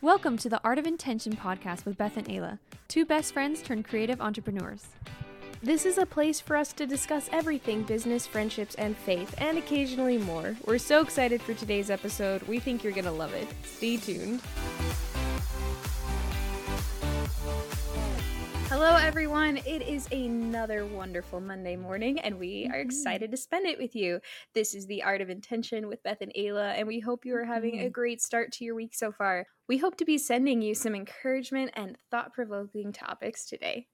Welcome to the Art of Intention podcast with Beth and Ayla, two best friends turned creative entrepreneurs. This is a place for us to discuss everything business, friendships, and faith, and occasionally more. We're so excited for today's episode. We think you're going to love it. Stay tuned. Hello, everyone. It is another wonderful Monday morning, and we are mm-hmm. excited to spend it with you. This is the Art of Intention with Beth and Ayla, and we hope you are having a mm-hmm. great start to your week so far. We hope to be sending you some encouragement and thought provoking topics today.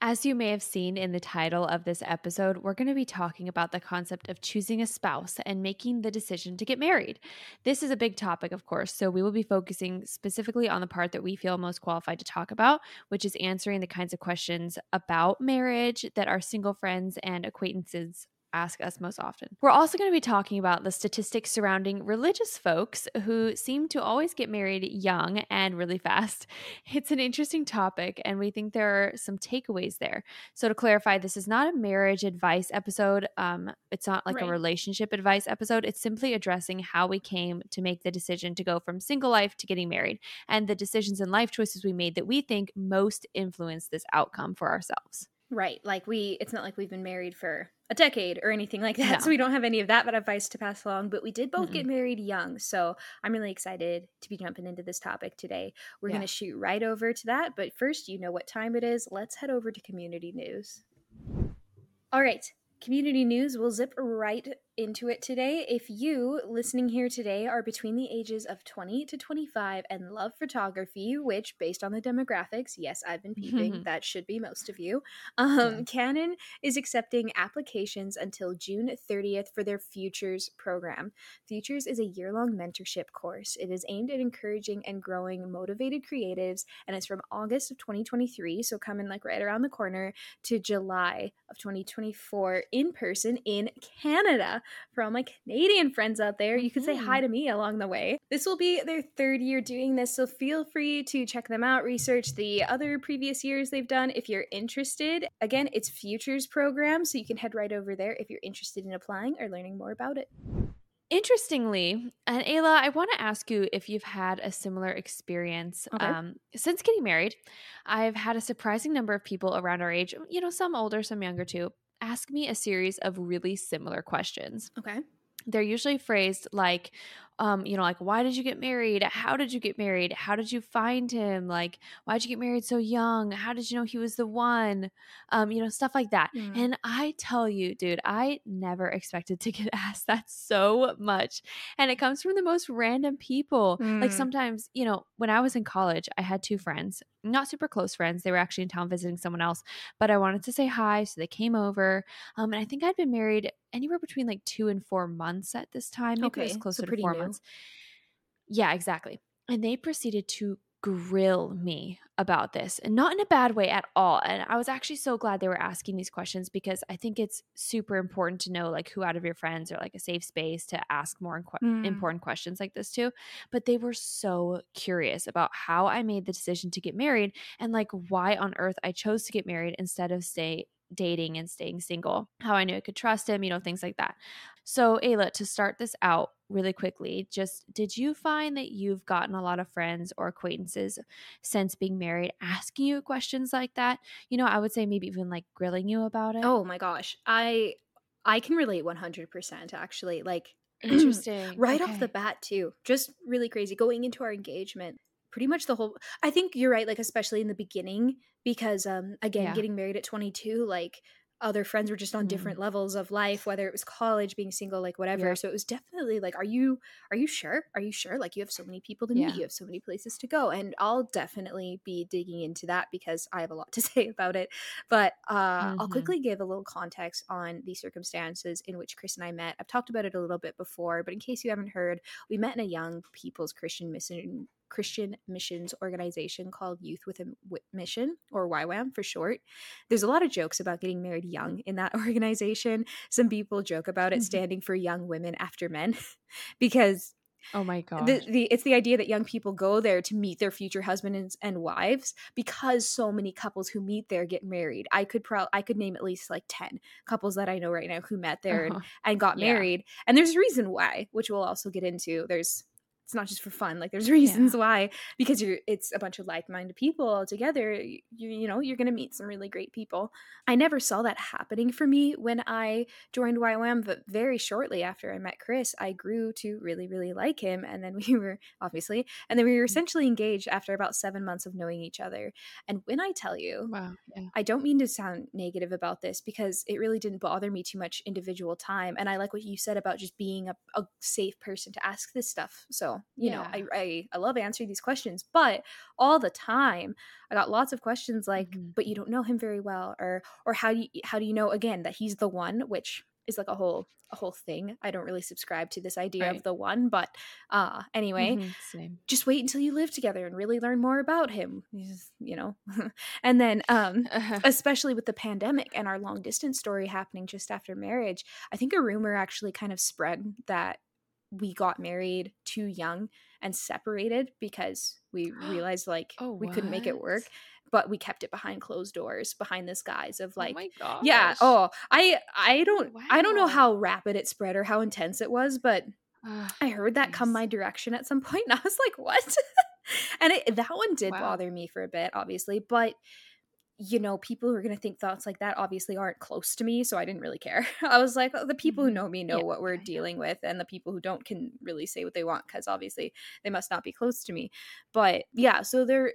As you may have seen in the title of this episode, we're going to be talking about the concept of choosing a spouse and making the decision to get married. This is a big topic, of course, so we will be focusing specifically on the part that we feel most qualified to talk about, which is answering the kinds of questions about marriage that our single friends and acquaintances ask us most often. We're also going to be talking about the statistics surrounding religious folks who seem to always get married young and really fast. It's an interesting topic, and we think there are some takeaways there. So, to clarify, this is not a marriage advice episode. Um, it's not like right. a relationship advice episode. It's simply addressing how we came to make the decision to go from single life to getting married and the decisions and life choices we made that we think most influence this outcome for ourselves. Right. Like we it's not like we've been married for a decade or anything like that. No. So we don't have any of that but advice to pass along, but we did both mm get married young. So I'm really excited to be jumping into this topic today. We're yeah. going to shoot right over to that, but first, you know what time it is. Let's head over to community news. All right. Community news We'll zip right into it today. If you listening here today are between the ages of 20 to 25 and love photography, which based on the demographics, yes, I've been peeping, that should be most of you. Um, yeah. Canon is accepting applications until June 30th for their Futures program. Futures is a year long mentorship course. It is aimed at encouraging and growing motivated creatives, and it's from August of 2023, so coming like right around the corner, to July of 2024 in person in Canada for all my Canadian friends out there. You can say hi mm-hmm. to me along the way. This will be their third year doing this, so feel free to check them out, research the other previous years they've done if you're interested. Again, it's Futures program, so you can head right over there if you're interested in applying or learning more about it. Interestingly, and Ayla, I want to ask you if you've had a similar experience okay. um, since getting married. I've had a surprising number of people around our age, you know, some older, some younger too, ask me a series of really similar questions. Okay. They're usually phrased like, um, you know, like, why did you get married? How did you get married? How did you find him? Like, why'd you get married so young? How did you know he was the one? Um, you know, stuff like that. Mm. And I tell you, dude, I never expected to get asked that so much. And it comes from the most random people. Mm. Like, sometimes, you know, when I was in college, I had two friends, not super close friends. They were actually in town visiting someone else, but I wanted to say hi. So they came over. Um, and I think I'd been married anywhere between like two and four months at this time. Maybe okay. it was closer so to four new. months. Yeah, exactly. And they proceeded to grill me about this and not in a bad way at all and i was actually so glad they were asking these questions because i think it's super important to know like who out of your friends are like a safe space to ask more inqu- mm. important questions like this too but they were so curious about how i made the decision to get married and like why on earth i chose to get married instead of stay dating and staying single, how I knew I could trust him, you know, things like that. So, Ayla, to start this out really quickly, just did you find that you've gotten a lot of friends or acquaintances since being married asking you questions like that? You know, I would say maybe even like grilling you about it. Oh my gosh. I I can relate 100% actually. Like interesting. right okay. off the bat too. Just really crazy going into our engagement pretty much the whole i think you're right like especially in the beginning because um again yeah. getting married at 22 like other friends were just on mm. different levels of life whether it was college being single like whatever yeah. so it was definitely like are you are you sure are you sure like you have so many people to meet you have so many places to go and i'll definitely be digging into that because i have a lot to say about it but uh, mm-hmm. i'll quickly give a little context on the circumstances in which chris and i met i've talked about it a little bit before but in case you haven't heard we met in a young people's christian mission Christian missions organization called Youth with a Mission, or YWAM for short. There's a lot of jokes about getting married young in that organization. Some people joke about it mm-hmm. standing for young women after men because Oh my god. The, the, it's the idea that young people go there to meet their future husbands and, wives because so many couples who meet there get married. I could pro I could name at least like 10 couples that I know right now who met there uh-huh. and, and got yeah. married. And there's a reason why, which we'll also get into. There's it's not just for fun like there's reasons yeah. why because you're it's a bunch of like-minded people all together you, you know you're gonna meet some really great people i never saw that happening for me when i joined YWAM but very shortly after i met chris i grew to really really like him and then we were obviously and then we were mm. essentially engaged after about seven months of knowing each other and when i tell you wow yeah. i don't mean to sound negative about this because it really didn't bother me too much individual time and i like what you said about just being a, a safe person to ask this stuff so you yeah. know I, I i love answering these questions but all the time i got lots of questions like mm-hmm. but you don't know him very well or or how do you how do you know again that he's the one which is like a whole a whole thing i don't really subscribe to this idea right. of the one but uh anyway mm-hmm. just wait until you live together and really learn more about him you know and then um uh-huh. especially with the pandemic and our long distance story happening just after marriage i think a rumor actually kind of spread that we got married too young and separated because we realized like oh, we couldn't make it work but we kept it behind closed doors behind this guise of oh like oh yeah oh i i don't wow. i don't know how rapid it spread or how intense it was but i heard that come my direction at some point and i was like what and it, that one did wow. bother me for a bit obviously but you know, people who are going to think thoughts like that obviously aren't close to me. So I didn't really care. I was like, oh, the people who mm-hmm. know me know yeah, what we're dealing with, and the people who don't can really say what they want because obviously they must not be close to me. But yeah, so there,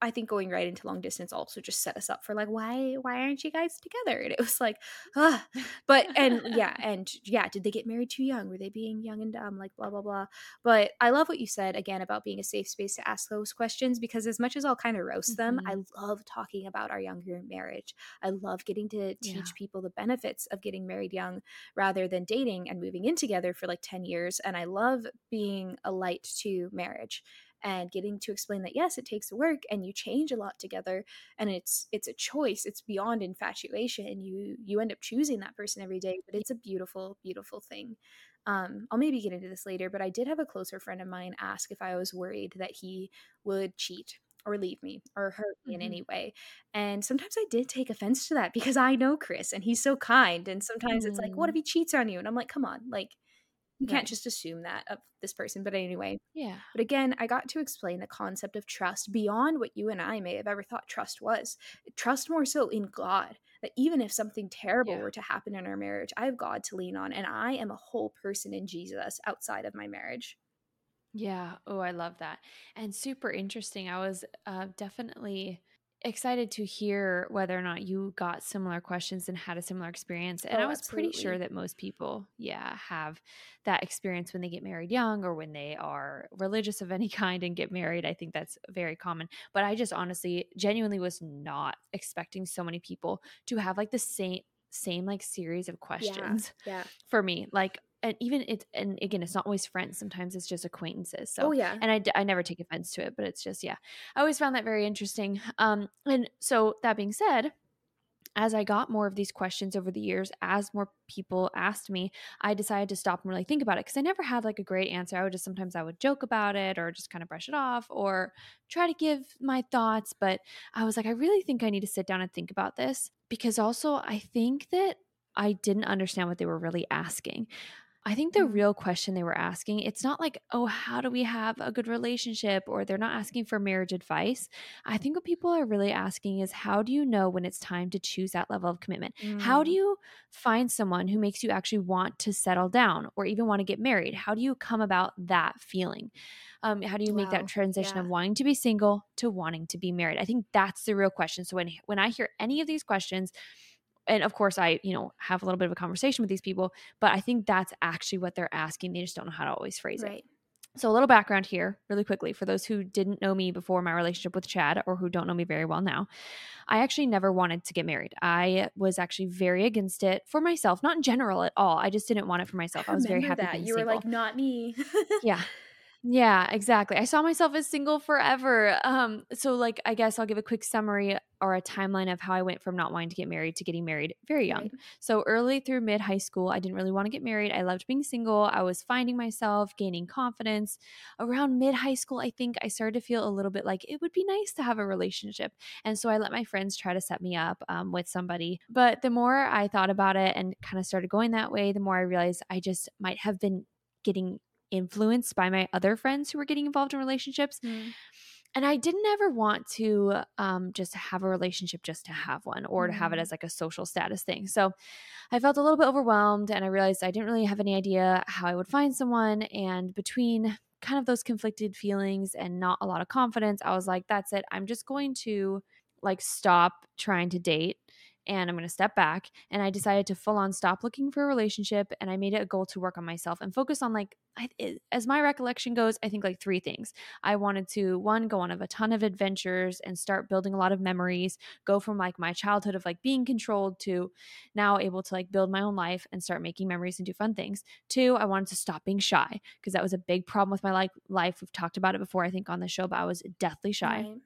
I think going right into long distance also just set us up for like why why aren't you guys together? And it was like, ah, but and yeah, and yeah, did they get married too young? Were they being young and dumb? Like blah blah blah. But I love what you said again about being a safe space to ask those questions because as much as I'll kind of roast mm-hmm. them, I love talking about our younger marriage. I love getting to teach yeah. people the benefits of getting married young rather than dating and moving in together for like 10 years. And I love being a light to marriage and getting to explain that yes it takes work and you change a lot together and it's it's a choice it's beyond infatuation you you end up choosing that person every day but it's a beautiful beautiful thing um, I'll maybe get into this later, but I did have a closer friend of mine ask if I was worried that he would cheat or leave me or hurt me mm-hmm. in any way. And sometimes I did take offense to that because I know Chris and he's so kind. And sometimes mm-hmm. it's like, what if mm. he cheats on you? And I'm like, come on, like you can't just assume that of this person but anyway. Yeah. But again i got to explain the concept of trust beyond what you and i may have ever thought trust was. Trust more so in god that even if something terrible yeah. were to happen in our marriage i have god to lean on and i am a whole person in jesus outside of my marriage. Yeah. Oh i love that. And super interesting. I was uh, definitely excited to hear whether or not you got similar questions and had a similar experience. And oh, I was absolutely. pretty sure that most people, yeah, have that experience when they get married young or when they are religious of any kind and get married. I think that's very common. But I just honestly, genuinely was not expecting so many people to have like the same same like series of questions yeah, yeah. for me like and even it's and again it's not always friends sometimes it's just acquaintances so oh yeah and I, I never take offense to it but it's just yeah i always found that very interesting um and so that being said as I got more of these questions over the years, as more people asked me, I decided to stop and really think about it because I never had like a great answer. I would just sometimes I would joke about it or just kind of brush it off or try to give my thoughts. But I was like, I really think I need to sit down and think about this because also I think that I didn't understand what they were really asking. I think the real question they were asking, it's not like, oh, how do we have a good relationship? Or they're not asking for marriage advice. I think what people are really asking is, how do you know when it's time to choose that level of commitment? Mm. How do mm. you find someone who makes you actually want to settle down or even want to get married? How do you come about that feeling? Um, how do you wow. make that transition yeah. of wanting to be single to wanting to be married? I think that's the real question. So when when I hear any of these questions, and of course i you know have a little bit of a conversation with these people but i think that's actually what they're asking they just don't know how to always phrase right. it so a little background here really quickly for those who didn't know me before my relationship with chad or who don't know me very well now i actually never wanted to get married i was actually very against it for myself not in general at all i just didn't want it for myself i was very happy that you were single. like not me yeah yeah, exactly. I saw myself as single forever. Um, so like I guess I'll give a quick summary or a timeline of how I went from not wanting to get married to getting married very young. Right. So early through mid high school, I didn't really want to get married. I loved being single. I was finding myself, gaining confidence. Around mid high school, I think I started to feel a little bit like it would be nice to have a relationship. And so I let my friends try to set me up um, with somebody. But the more I thought about it and kind of started going that way, the more I realized I just might have been getting influenced by my other friends who were getting involved in relationships. Mm. And I didn't ever want to um, just have a relationship just to have one or to have it mm. as like a social status thing. So I felt a little bit overwhelmed and I realized I didn't really have any idea how I would find someone. And between kind of those conflicted feelings and not a lot of confidence, I was like, that's it. I'm just going to like stop trying to date and I'm going to step back. And I decided to full on stop looking for a relationship. And I made it a goal to work on myself and focus on, like, I, as my recollection goes, I think like three things. I wanted to, one, go on a ton of adventures and start building a lot of memories, go from like my childhood of like being controlled to now able to like build my own life and start making memories and do fun things. Two, I wanted to stop being shy because that was a big problem with my like life. We've talked about it before, I think, on the show, but I was deathly shy. Right.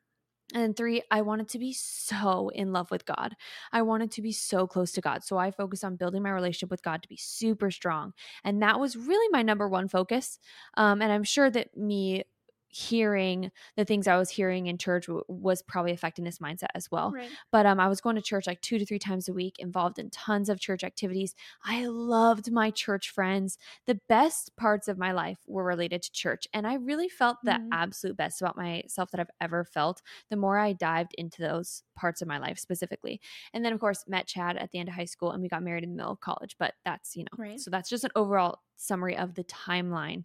And three, I wanted to be so in love with God. I wanted to be so close to God. So I focused on building my relationship with God to be super strong. And that was really my number one focus. Um, and I'm sure that me hearing the things I was hearing in church w- was probably affecting this mindset as well. Right. But um, I was going to church like two to three times a week, involved in tons of church activities. I loved my church friends. The best parts of my life were related to church. And I really felt the mm-hmm. absolute best about myself that I've ever felt the more I dived into those parts of my life specifically. And then, of course, met Chad at the end of high school and we got married in the middle of college. But that's, you know, right. so that's just an overall summary of the timeline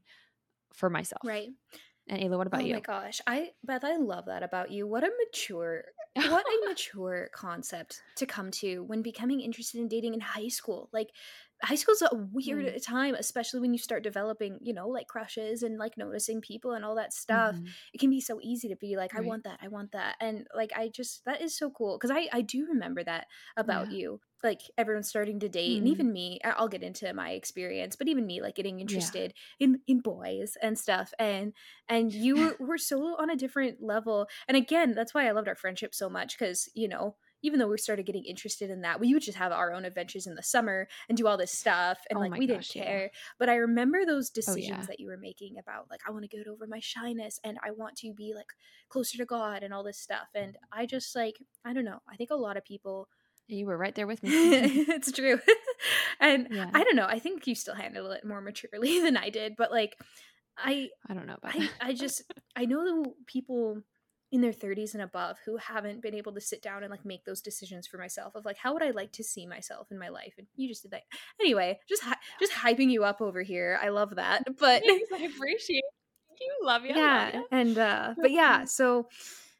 for myself. Right. And Ayla, what about oh you? Oh my gosh. I Beth, I love that about you. What a mature what a mature concept to come to when becoming interested in dating in high school. Like high school's a weird mm. time especially when you start developing you know like crushes and like noticing people and all that stuff mm. it can be so easy to be like right. i want that i want that and like i just that is so cool because i i do remember that about yeah. you like everyone's starting to date mm. and even me i'll get into my experience but even me like getting interested yeah. in in boys and stuff and and you were, were so on a different level and again that's why i loved our friendship so much because you know even though we started getting interested in that, we would just have our own adventures in the summer and do all this stuff. And oh like, we gosh, didn't care. Yeah. But I remember those oh, decisions oh, yeah. that you were making about, like, I want to get over my shyness and I want to be like closer to God and all this stuff. And I just, like, I don't know. I think a lot of people. You were right there with me. it's true. and yeah. I don't know. I think you still handled it more maturely than I did. But like, I. I don't know about I, I just. I know the people in their 30s and above who haven't been able to sit down and like make those decisions for myself of like how would I like to see myself in my life and you just did that anyway just hi- just hyping you up over here I love that but Thanks, I appreciate you love you yeah love you. and uh but yeah so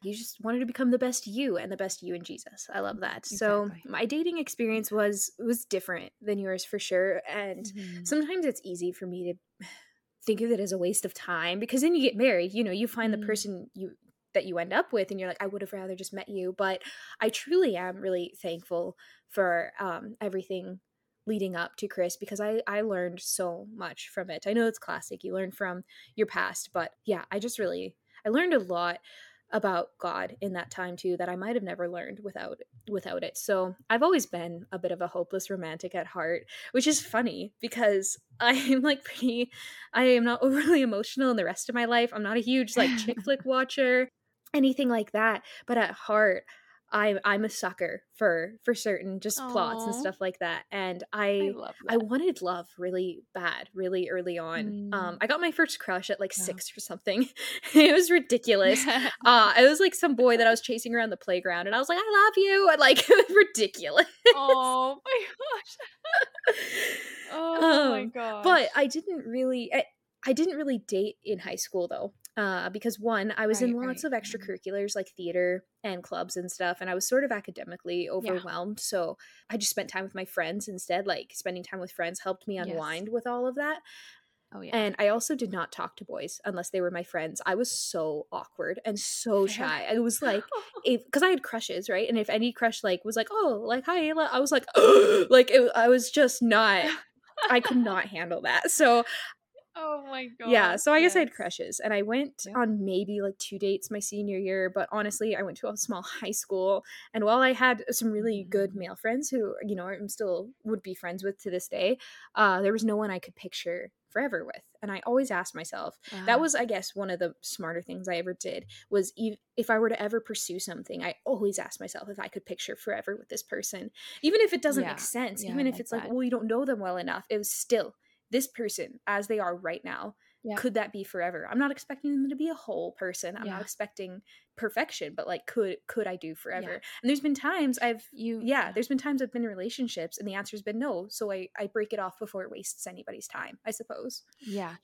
you just wanted to become the best you and the best you in Jesus. I love that. Exactly. So my dating experience was was different than yours for sure and mm-hmm. sometimes it's easy for me to think of it as a waste of time because then you get married, you know, you find mm-hmm. the person you that you end up with and you're like i would have rather just met you but i truly am really thankful for um, everything leading up to chris because i i learned so much from it. I know it's classic you learn from your past but yeah i just really i learned a lot about god in that time too that i might have never learned without without it. So i've always been a bit of a hopeless romantic at heart which is funny because i'm like pretty i am not overly emotional in the rest of my life. I'm not a huge like chick flick watcher anything like that but at heart I'm I'm a sucker for for certain just Aww. plots and stuff like that. And I I, I, wanted love really bad, really early on. Mm. Um I got my first crush at like yeah. six or something. it was ridiculous. uh it was like some boy that I was chasing around the playground and I was like, I love you. And like ridiculous. Oh my gosh. oh um, my gosh. But I didn't really I, I didn't really date in high school though uh, because one, I was right, in lots right. of mm-hmm. extracurriculars like theater and clubs and stuff, and I was sort of academically overwhelmed. Yeah. So I just spent time with my friends instead. Like spending time with friends helped me unwind yes. with all of that. Oh yeah. And I also did not talk to boys unless they were my friends. I was so awkward and so shy. I was like, because I had crushes, right? And if any crush like was like, oh, like hi, Ayla, I was like, like it, I was just not. I could not handle that. So Oh my god. Yeah, so I guess I had crushes and I went yeah. on maybe like two dates my senior year, but honestly, I went to a small high school and while I had some really good mm-hmm. male friends who, you know, I'm still would be friends with to this day, uh there was no one I could picture forever with. And I always asked myself, wow. that was I guess one of the smarter things I ever did was if I were to ever pursue something, I always asked myself if I could picture forever with this person. Even if it doesn't yeah. make sense, yeah, even if it's like, well, you don't know them well enough, it was still this person as they are right now yeah. could that be forever? I'm not expecting them to be a whole person. I'm yeah. not expecting perfection, but like could could I do forever? Yeah. And there's been times I've you yeah, there's been times I've been in relationships and the answer's been no. So I I break it off before it wastes anybody's time, I suppose. Yeah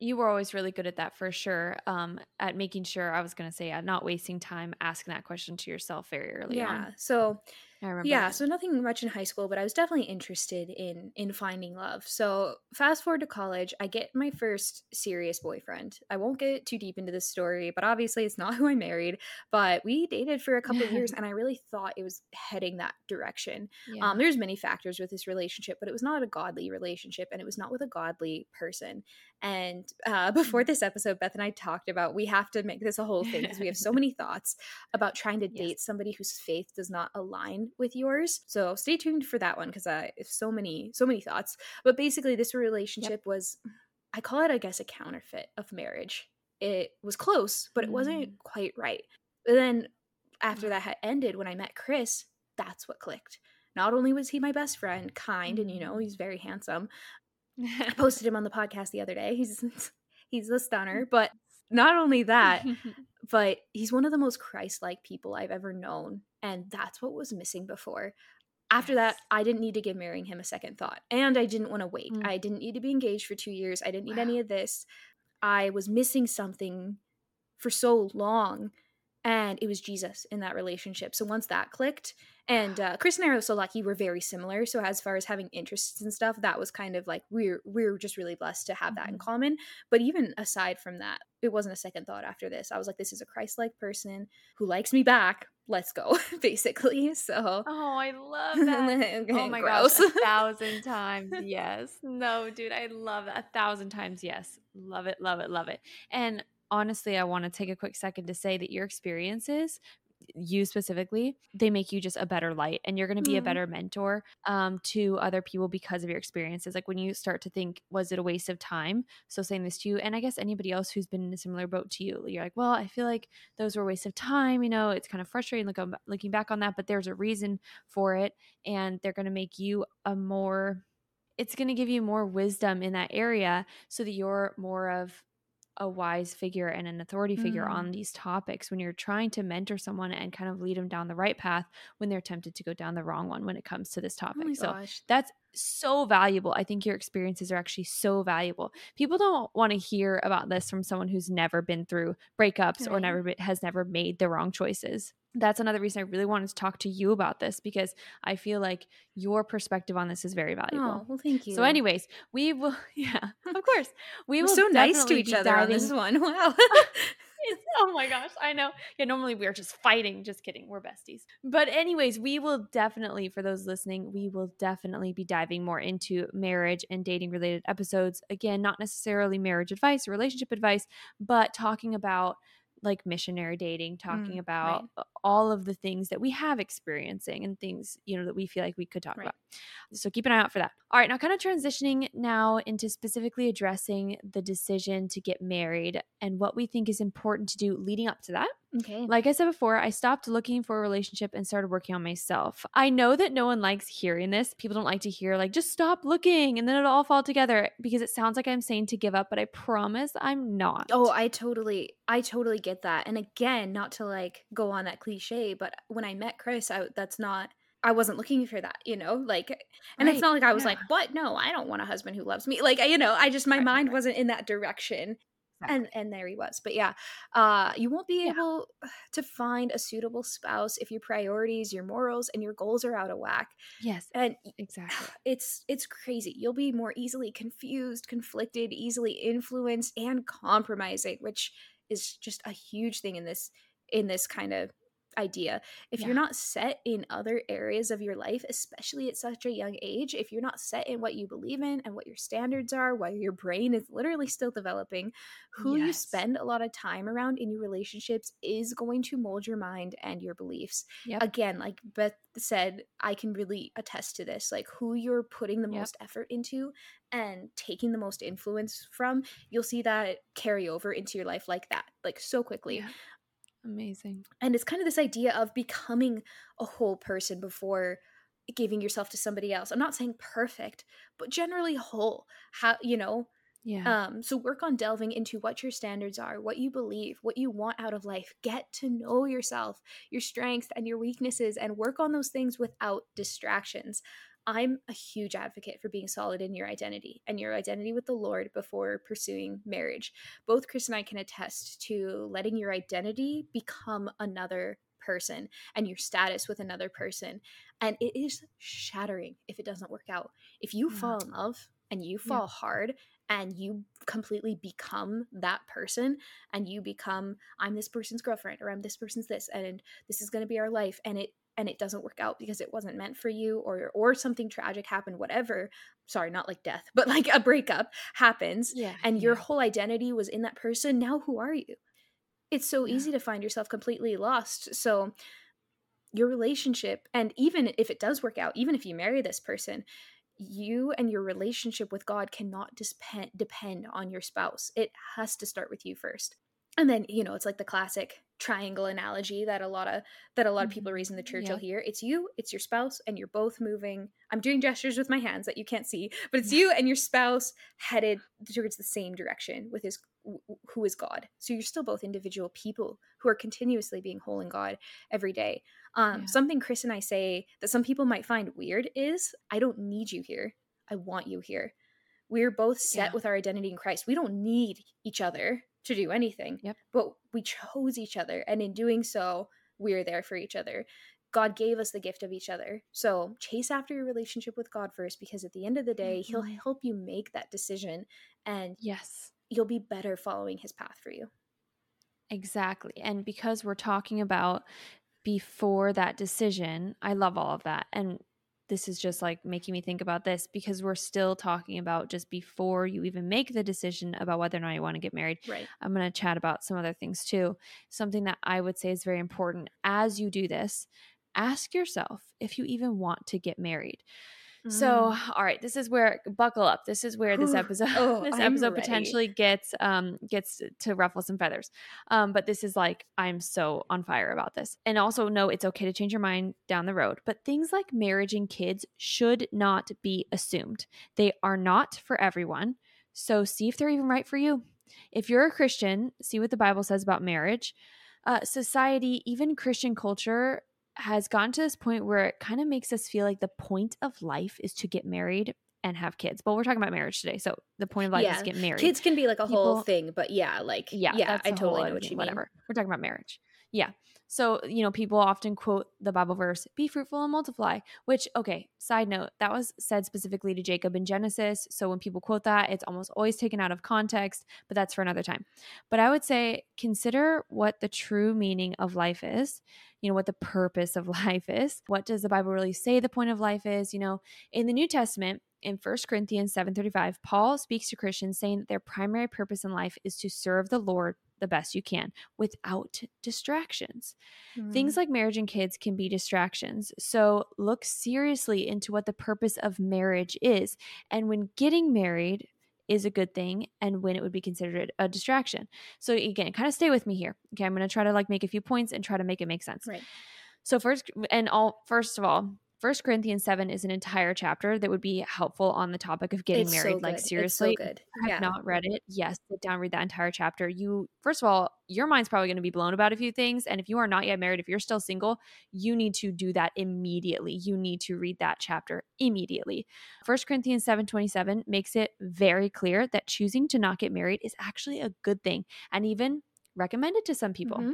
you were always really good at that for sure um at making sure i was going to say at not wasting time asking that question to yourself very early yeah on. so I remember. Yeah, so nothing much in high school, but I was definitely interested in in finding love. So fast forward to college, I get my first serious boyfriend. I won't get too deep into this story, but obviously it's not who I married. But we dated for a couple of years, and I really thought it was heading that direction. Yeah. Um, there's many factors with this relationship, but it was not a godly relationship, and it was not with a godly person. And uh, before this episode, Beth and I talked about we have to make this a whole thing because we have so many thoughts about trying to date yes. somebody whose faith does not align with yours. So stay tuned for that one because I have so many, so many thoughts. But basically, this relationship yep. was, I call it, I guess, a counterfeit of marriage. It was close, but it wasn't mm. quite right. But then after that had ended, when I met Chris, that's what clicked. Not only was he my best friend, kind, and you know, mm. he's very handsome. I posted him on the podcast the other day. He's he's a stunner, but not only that, but he's one of the most Christ-like people I've ever known, and that's what was missing before. After yes. that, I didn't need to give marrying him a second thought, and I didn't want to wait. Mm. I didn't need to be engaged for 2 years. I didn't need wow. any of this. I was missing something for so long and it was Jesus in that relationship. So once that clicked, and uh, Chris and I are so lucky we're very similar. So as far as having interests and stuff, that was kind of like we're we're just really blessed to have that in mm-hmm. common. But even aside from that, it wasn't a second thought after this. I was like, this is a Christ-like person who likes me back. Let's go, basically. So oh, I love that. oh my gross. gosh, a thousand times yes. No, dude, I love that a thousand times yes. Love it, love it, love it. And honestly, I want to take a quick second to say that your experiences you specifically they make you just a better light and you're going to be mm. a better mentor um, to other people because of your experiences like when you start to think was it a waste of time so saying this to you and i guess anybody else who's been in a similar boat to you you're like well i feel like those were a waste of time you know it's kind of frustrating look, looking back on that but there's a reason for it and they're going to make you a more it's going to give you more wisdom in that area so that you're more of a wise figure and an authority figure mm. on these topics when you're trying to mentor someone and kind of lead them down the right path when they're tempted to go down the wrong one when it comes to this oh topic. Oh so that's so valuable. I think your experiences are actually so valuable. People don't want to hear about this from someone who's never been through breakups right. or never been, has never made the wrong choices that's another reason I really wanted to talk to you about this because I feel like your perspective on this is very valuable. Oh, well, thank you. So, anyways, we will, yeah, of course, we will. So nice to each other diving. on this one. Wow. oh my gosh, I know. Yeah, normally we are just fighting. Just kidding. We're besties. But, anyways, we will definitely, for those listening, we will definitely be diving more into marriage and dating related episodes. Again, not necessarily marriage advice or relationship advice, but talking about like missionary dating, talking mm, about right. all of the things that we have experiencing and things, you know, that we feel like we could talk right. about. So keep an eye out for that. All right, now kind of transitioning now into specifically addressing the decision to get married and what we think is important to do leading up to that. Okay. Like I said before, I stopped looking for a relationship and started working on myself. I know that no one likes hearing this. People don't like to hear, like, just stop looking and then it'll all fall together because it sounds like I'm saying to give up, but I promise I'm not. Oh, I totally, I totally get that. And again, not to like go on that cliche, but when I met Chris, I, that's not I wasn't looking for that, you know, like, and right. it's not like I was yeah. like, "What? No, I don't want a husband who loves me." Like, you know, I just my right, mind right. wasn't in that direction. And and there he was. But yeah, uh, you won't be yeah. able to find a suitable spouse if your priorities, your morals, and your goals are out of whack. Yes, and exactly, it's it's crazy. You'll be more easily confused, conflicted, easily influenced, and compromising, which is just a huge thing in this in this kind of idea. If yeah. you're not set in other areas of your life, especially at such a young age, if you're not set in what you believe in and what your standards are, while your brain is literally still developing, who yes. you spend a lot of time around in your relationships is going to mold your mind and your beliefs. Yep. Again, like Beth said, I can really attest to this. Like who you're putting the yep. most effort into and taking the most influence from, you'll see that carry over into your life like that, like so quickly. Yeah. Amazing. And it's kind of this idea of becoming a whole person before giving yourself to somebody else. I'm not saying perfect, but generally whole. How, you know, Yeah. Um, so work on delving into what your standards are, what you believe, what you want out of life. Get to know yourself, your strengths and your weaknesses, and work on those things without distractions. I'm a huge advocate for being solid in your identity and your identity with the Lord before pursuing marriage. Both Chris and I can attest to letting your identity become another person and your status with another person. And it is shattering if it doesn't work out. If you yeah. fall in love and you fall yeah. hard and you completely become that person and you become i'm this person's girlfriend or i'm this person's this and this is going to be our life and it and it doesn't work out because it wasn't meant for you or or something tragic happened whatever sorry not like death but like a breakup happens yeah, and your whole identity was in that person now who are you it's so yeah. easy to find yourself completely lost so your relationship and even if it does work out even if you marry this person you and your relationship with God cannot depend depend on your spouse. It has to start with you first. And then, you know, it's like the classic triangle analogy that a lot of that a lot of people raise in the church yeah. will hear. It's you, it's your spouse, and you're both moving. I'm doing gestures with my hands that you can't see, but it's you and your spouse headed towards the same direction with his who is God. So you're still both individual people who are continuously being whole in God every day. Um, yeah. Something Chris and I say that some people might find weird is I don't need you here. I want you here. We're both set yeah. with our identity in Christ. We don't need each other to do anything. Yep. But we chose each other. And in doing so, we're there for each other. God gave us the gift of each other. So chase after your relationship with God first because at the end of the day, mm-hmm. He'll help you make that decision. And yes, you'll be better following His path for you. Exactly. And because we're talking about before that decision, I love all of that. And this is just like making me think about this because we're still talking about just before you even make the decision about whether or not you want to get married. Right. I'm going to chat about some other things too. Something that I would say is very important as you do this, ask yourself if you even want to get married. So, mm. all right, this is where buckle up. This is where this episode oh, this episode potentially gets um gets to ruffle some feathers. Um but this is like I'm so on fire about this. And also know it's okay to change your mind down the road, but things like marriage and kids should not be assumed. They are not for everyone. So, see if they're even right for you. If you're a Christian, see what the Bible says about marriage. Uh, society, even Christian culture, has gotten to this point where it kind of makes us feel like the point of life is to get married and have kids. But we're talking about marriage today. So the point of life yeah. is get married. Kids can be like a People, whole thing, but yeah, like yeah, yeah I totally know what you mean. Whatever. We're talking about marriage. Yeah. So, you know, people often quote the Bible verse, be fruitful and multiply, which, okay, side note, that was said specifically to Jacob in Genesis. So when people quote that, it's almost always taken out of context, but that's for another time. But I would say consider what the true meaning of life is, you know, what the purpose of life is. What does the Bible really say the point of life is? You know, in the New Testament, in 1 Corinthians 7:35, Paul speaks to Christians saying that their primary purpose in life is to serve the Lord the best you can without distractions. Mm. Things like marriage and kids can be distractions. So look seriously into what the purpose of marriage is and when getting married is a good thing and when it would be considered a distraction. So again, kind of stay with me here. Okay, I'm going to try to like make a few points and try to make it make sense. Right. So first and all first of all, First Corinthians 7 is an entire chapter that would be helpful on the topic of getting it's married. So like seriously, so good. I have not read it. Yes, sit down, read that entire chapter. You first of all, your mind's probably going to be blown about a few things. And if you are not yet married, if you're still single, you need to do that immediately. You need to read that chapter immediately. First Corinthians 7 27 makes it very clear that choosing to not get married is actually a good thing and even recommended to some people. Mm-hmm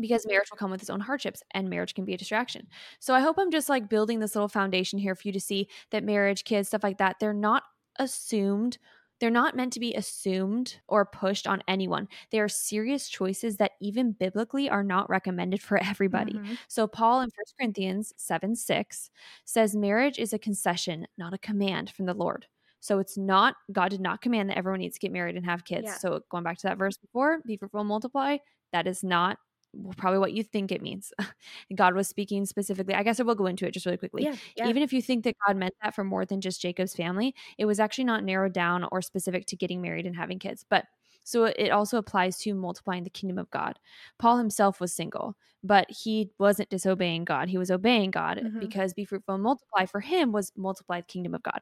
because marriage will come with its own hardships and marriage can be a distraction. So I hope I'm just like building this little foundation here for you to see that marriage, kids, stuff like that, they're not assumed. They're not meant to be assumed or pushed on anyone. They are serious choices that even biblically are not recommended for everybody. Mm-hmm. So Paul in 1 Corinthians 7 6 says marriage is a concession, not a command from the Lord. So it's not, God did not command that everyone needs to get married and have kids. Yeah. So going back to that verse before, be fruitful and multiply, that is not probably what you think it means. God was speaking specifically. I guess I will go into it just really quickly. Yeah, yeah. Even if you think that God meant that for more than just Jacob's family, it was actually not narrowed down or specific to getting married and having kids. But So it also applies to multiplying the kingdom of God. Paul himself was single, but he wasn't disobeying God. He was obeying God mm-hmm. because be fruitful and multiply for him was multiply the kingdom of God.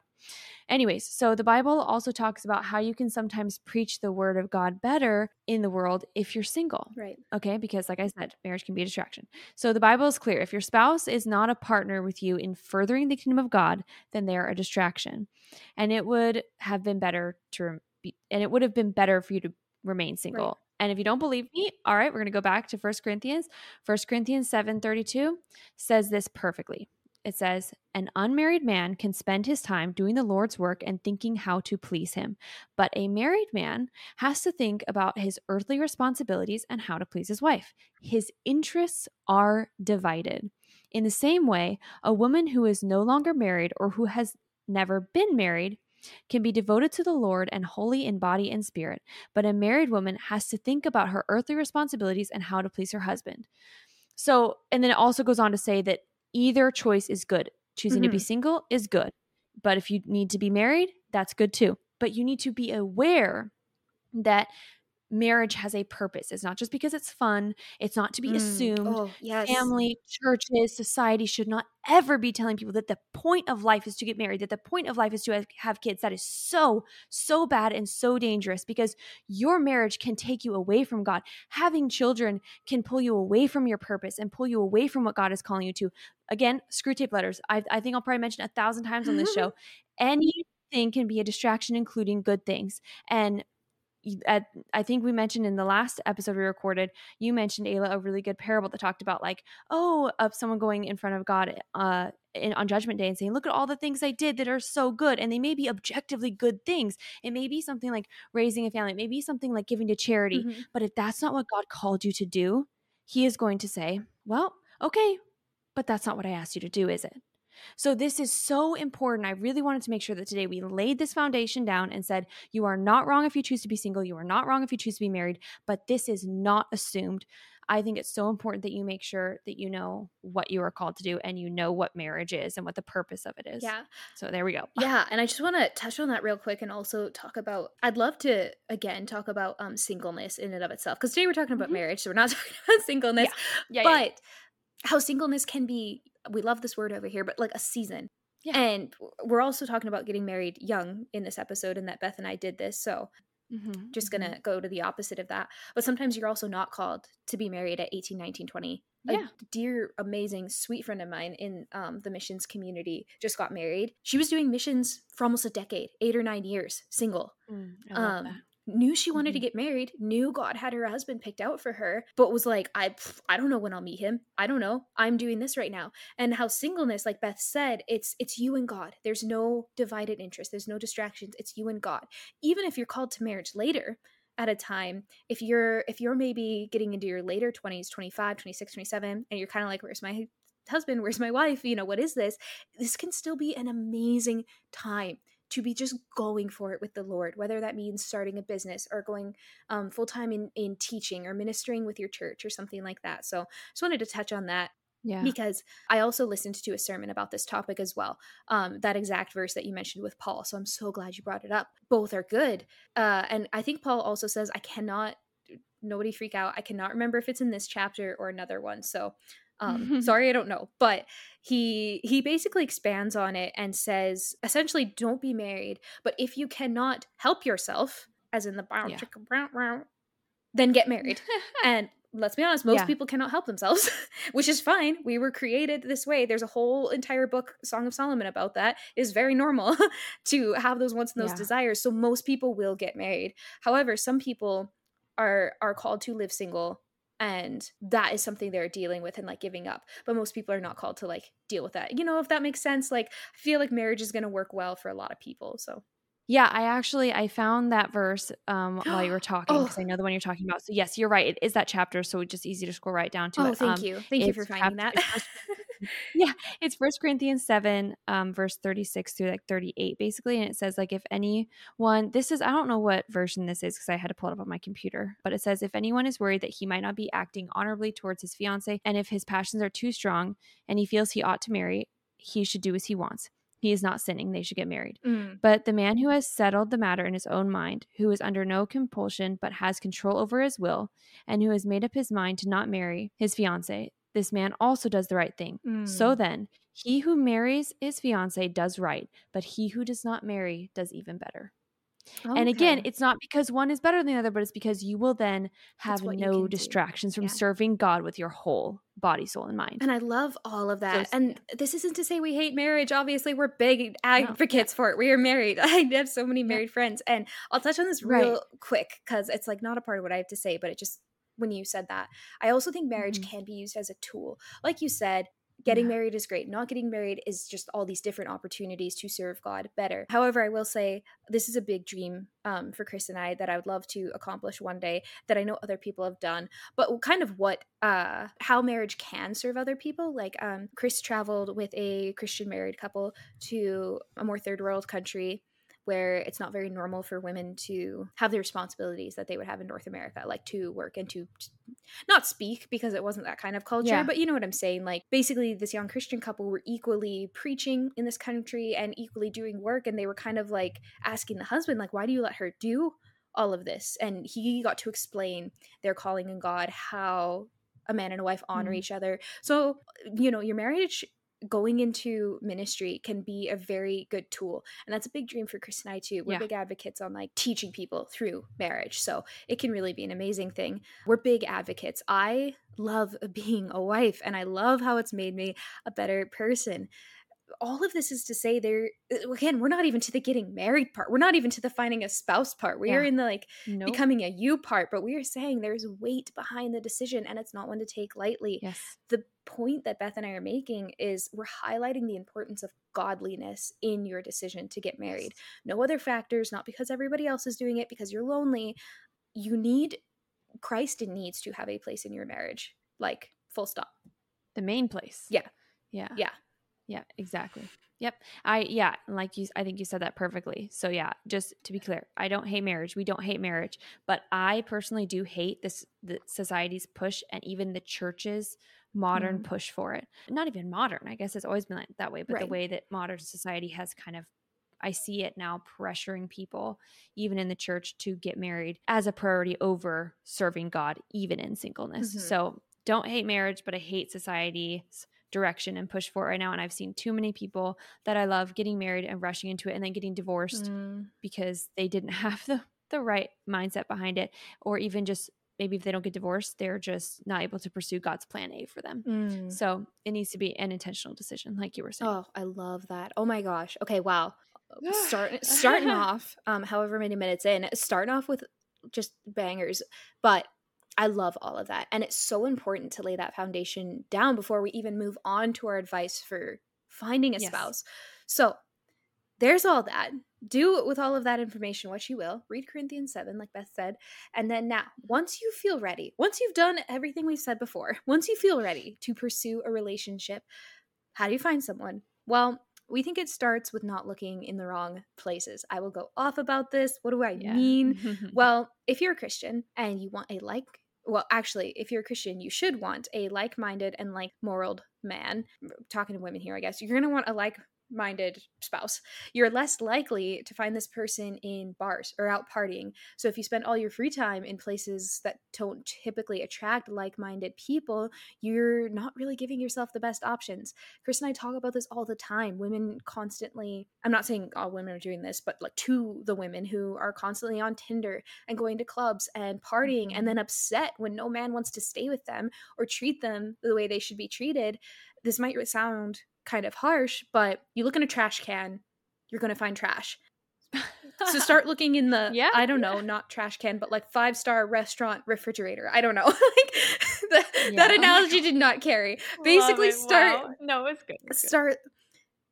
Anyways, so the Bible also talks about how you can sometimes preach the word of God better in the world if you're single. Right. Okay. Because, like I said, marriage can be a distraction. So the Bible is clear. If your spouse is not a partner with you in furthering the kingdom of God, then they are a distraction. And it would have been better to, be, and it would have been better for you to remain single. Right. And if you don't believe me, all right, we're going to go back to First Corinthians. First Corinthians 7:32 says this perfectly it says, An unmarried man can spend his time doing the Lord's work and thinking how to please him. But a married man has to think about his earthly responsibilities and how to please his wife. His interests are divided. In the same way, a woman who is no longer married or who has never been married can be devoted to the Lord and holy in body and spirit, but a married woman has to think about her earthly responsibilities and how to please her husband. So, and then it also goes on to say that either choice is good. Choosing mm-hmm. to be mm-hmm. single is good. But if you need to be married, that's good too. But you need to be aware that marriage has a purpose. It's not just because it's fun. It's not to be mm. assumed. Oh, yes. Family, churches, society should not ever be telling people that the point of life is to get married, that the point of life is to have kids. That is so, so bad and so dangerous because your marriage can take you away from God. Having children can pull you away from your purpose and pull you away from what God is calling you to. Again, Screwtape Letters. I, I think I'll probably mention a thousand times on this show. Anything can be a distraction, including good things. And at, I think we mentioned in the last episode we recorded, you mentioned Ayla a really good parable that talked about like, oh, of someone going in front of God uh, in, on Judgment Day and saying, look at all the things I did that are so good, and they may be objectively good things. It may be something like raising a family, it may be something like giving to charity, mm-hmm. but if that's not what God called you to do, He is going to say, well, okay, but that's not what I asked you to do, is it? So, this is so important. I really wanted to make sure that today we laid this foundation down and said, you are not wrong if you choose to be single. You are not wrong if you choose to be married, but this is not assumed. I think it's so important that you make sure that you know what you are called to do and you know what marriage is and what the purpose of it is. Yeah. So there we go. Yeah, and I just want to touch on that real quick and also talk about I'd love to again talk about um singleness in and of itself cuz today we're talking about mm-hmm. marriage, so we're not talking about singleness. Yeah. Yeah, but yeah. How singleness can be we love this word over here, but like a season. Yeah. And we're also talking about getting married young in this episode, and that Beth and I did this. So mm-hmm. just gonna mm-hmm. go to the opposite of that. But sometimes you're also not called to be married at 18, 19, 20. Yeah. A dear, amazing, sweet friend of mine in um, the missions community just got married. She was doing missions for almost a decade, eight or nine years, single. Mm, um, knew she wanted mm-hmm. to get married, knew God had her husband picked out for her, but was like, I I don't know when I'll meet him. I don't know. I'm doing this right now. And how singleness, like Beth said, it's it's you and God. There's no divided interest. There's no distractions. It's you and God. Even if you're called to marriage later, at a time if you're if you're maybe getting into your later 20s 25 26 27 and you're kind of like where's my husband where's my wife you know what is this this can still be an amazing time to be just going for it with the Lord, whether that means starting a business or going um, full time in, in teaching or ministering with your church or something like that. So just wanted to touch on that. Yeah. Because I also listened to a sermon about this topic as well. Um, that exact verse that you mentioned with Paul. So I'm so glad you brought it up. Both are good. Uh, and I think Paul also says, I cannot, nobody freak out. I cannot remember if it's in this chapter or another one. So um, sorry, I don't know, but he he basically expands on it and says essentially, don't be married, but if you cannot help yourself, as in the brown yeah. chicken brown brown, then get married. and let's be honest, most yeah. people cannot help themselves, which is fine. We were created this way. There's a whole entire book, Song of Solomon, about that. It is very normal to have those wants and those yeah. desires. So most people will get married. However, some people are are called to live single and that is something they're dealing with and like giving up but most people are not called to like deal with that you know if that makes sense like i feel like marriage is going to work well for a lot of people so yeah, I actually I found that verse um, while you were talking because oh. I know the one you're talking about. So yes, you're right. It is that chapter, so it's just easy to scroll right down to oh, it. thank um, you, thank you for finding chapter, that. yeah, it's First Corinthians seven, um, verse thirty six through like thirty eight, basically, and it says like if anyone, this is I don't know what version this is because I had to pull it up on my computer, but it says if anyone is worried that he might not be acting honorably towards his fiance, and if his passions are too strong, and he feels he ought to marry, he should do as he wants he is not sinning. They should get married. Mm. But the man who has settled the matter in his own mind, who is under no compulsion but has control over his will, and who has made up his mind to not marry his fiancee, this man also does the right thing. Mm. So then, he who marries his fiancee does right, but he who does not marry does even better. Okay. And again, it's not because one is better than the other, but it's because you will then have no distractions do. from yeah. serving God with your whole body, soul, and mind. And I love all of that. So, and yeah. this isn't to say we hate marriage. Obviously, we're big advocates no. for it. We are married. I have so many married yeah. friends. And I'll touch on this real right. quick because it's like not a part of what I have to say, but it just when you said that. I also think marriage mm-hmm. can be used as a tool. Like you said, getting yeah. married is great. Not getting married is just all these different opportunities to serve God better. However, I will say this is a big dream um, for Chris and I that I would love to accomplish one day that I know other people have done. But kind of what, uh, how marriage can serve other people. Like um, Chris traveled with a Christian married couple to a more third world country where it's not very normal for women to have the responsibilities that they would have in North America, like to work and to not speak because it wasn't that kind of culture, yeah. but you know what I'm saying. Like basically, this young Christian couple were equally preaching in this country and equally doing work, and they were kind of like asking the husband, like, why do you let her do all of this? And he got to explain their calling in God, how a man and a wife honor mm-hmm. each other. So, you know, your marriage going into ministry can be a very good tool and that's a big dream for chris and i too. We're yeah. big advocates on like teaching people through marriage so it can really be an amazing thing. We're big advocates. I love being a wife and i love how it's made me a better person all of this is to say there uh, again we're not even to the getting married part. We're not even to the finding a spouse part. We yeah. are in the like nope. becoming a you part but we are saying there's weight behind the decision and it's not one to take lightly. Yes. The point that beth and i are making is we're highlighting the importance of godliness in your decision to get married. No other factors not because everybody else is doing it because you're lonely. You need christ in needs to have a place in your marriage like full stop. The main place. Yeah. Yeah. Yeah yeah, exactly. Yep. I yeah, like you I think you said that perfectly. So yeah, just to be clear, I don't hate marriage. We don't hate marriage, but I personally do hate this the society's push and even the church's modern mm. push for it. Not even modern. I guess it's always been like that way, but right. the way that modern society has kind of I see it now pressuring people, even in the church, to get married as a priority over serving God, even in singleness. Mm-hmm. So don't hate marriage, but I hate society's direction and push for it right now. And I've seen too many people that I love getting married and rushing into it and then getting divorced mm. because they didn't have the, the right mindset behind it. Or even just maybe if they don't get divorced, they're just not able to pursue God's plan A for them. Mm. So it needs to be an intentional decision, like you were saying. Oh, I love that. Oh my gosh. Okay, wow. Start starting off, um, however many minutes in, starting off with just bangers. But I love all of that. And it's so important to lay that foundation down before we even move on to our advice for finding a yes. spouse. So there's all that. Do with all of that information what you will. Read Corinthians 7, like Beth said. And then now, once you feel ready, once you've done everything we've said before, once you feel ready to pursue a relationship, how do you find someone? Well, we think it starts with not looking in the wrong places. I will go off about this. What do I yeah. mean? well, if you're a Christian and you want a like well, actually, if you're a Christian, you should want a like minded and like moral man. talking to women here, I guess. You're going to want a like minded spouse, you're less likely to find this person in bars or out partying. So if you spend all your free time in places that don't typically attract like minded people, you're not really giving yourself the best options. Chris and I talk about this all the time. Women constantly, I'm not saying all women are doing this, but like to the women who are constantly on Tinder and going to clubs and partying and mm-hmm. then upset when no man wants to stay with them or treat them the way they should be treated. This might sound kind of harsh, but you look in a trash can, you're going to find trash. so start looking in the yeah, I don't know, not trash can, but like five star restaurant refrigerator. I don't know. like the, yeah. that analogy did not carry. Basically, start. Wow. No, it's good. It's start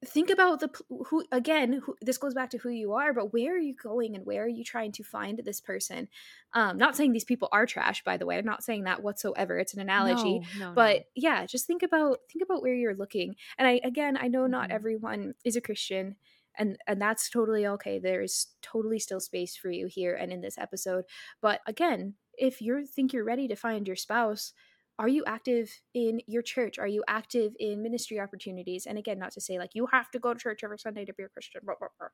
think about the who again who, this goes back to who you are but where are you going and where are you trying to find this person um not saying these people are trash by the way i'm not saying that whatsoever it's an analogy no, no, but no. yeah just think about think about where you're looking and i again i know not mm-hmm. everyone is a christian and and that's totally okay there is totally still space for you here and in this episode but again if you think you're ready to find your spouse are you active in your church? Are you active in ministry opportunities? And again, not to say like you have to go to church every Sunday to be a Christian,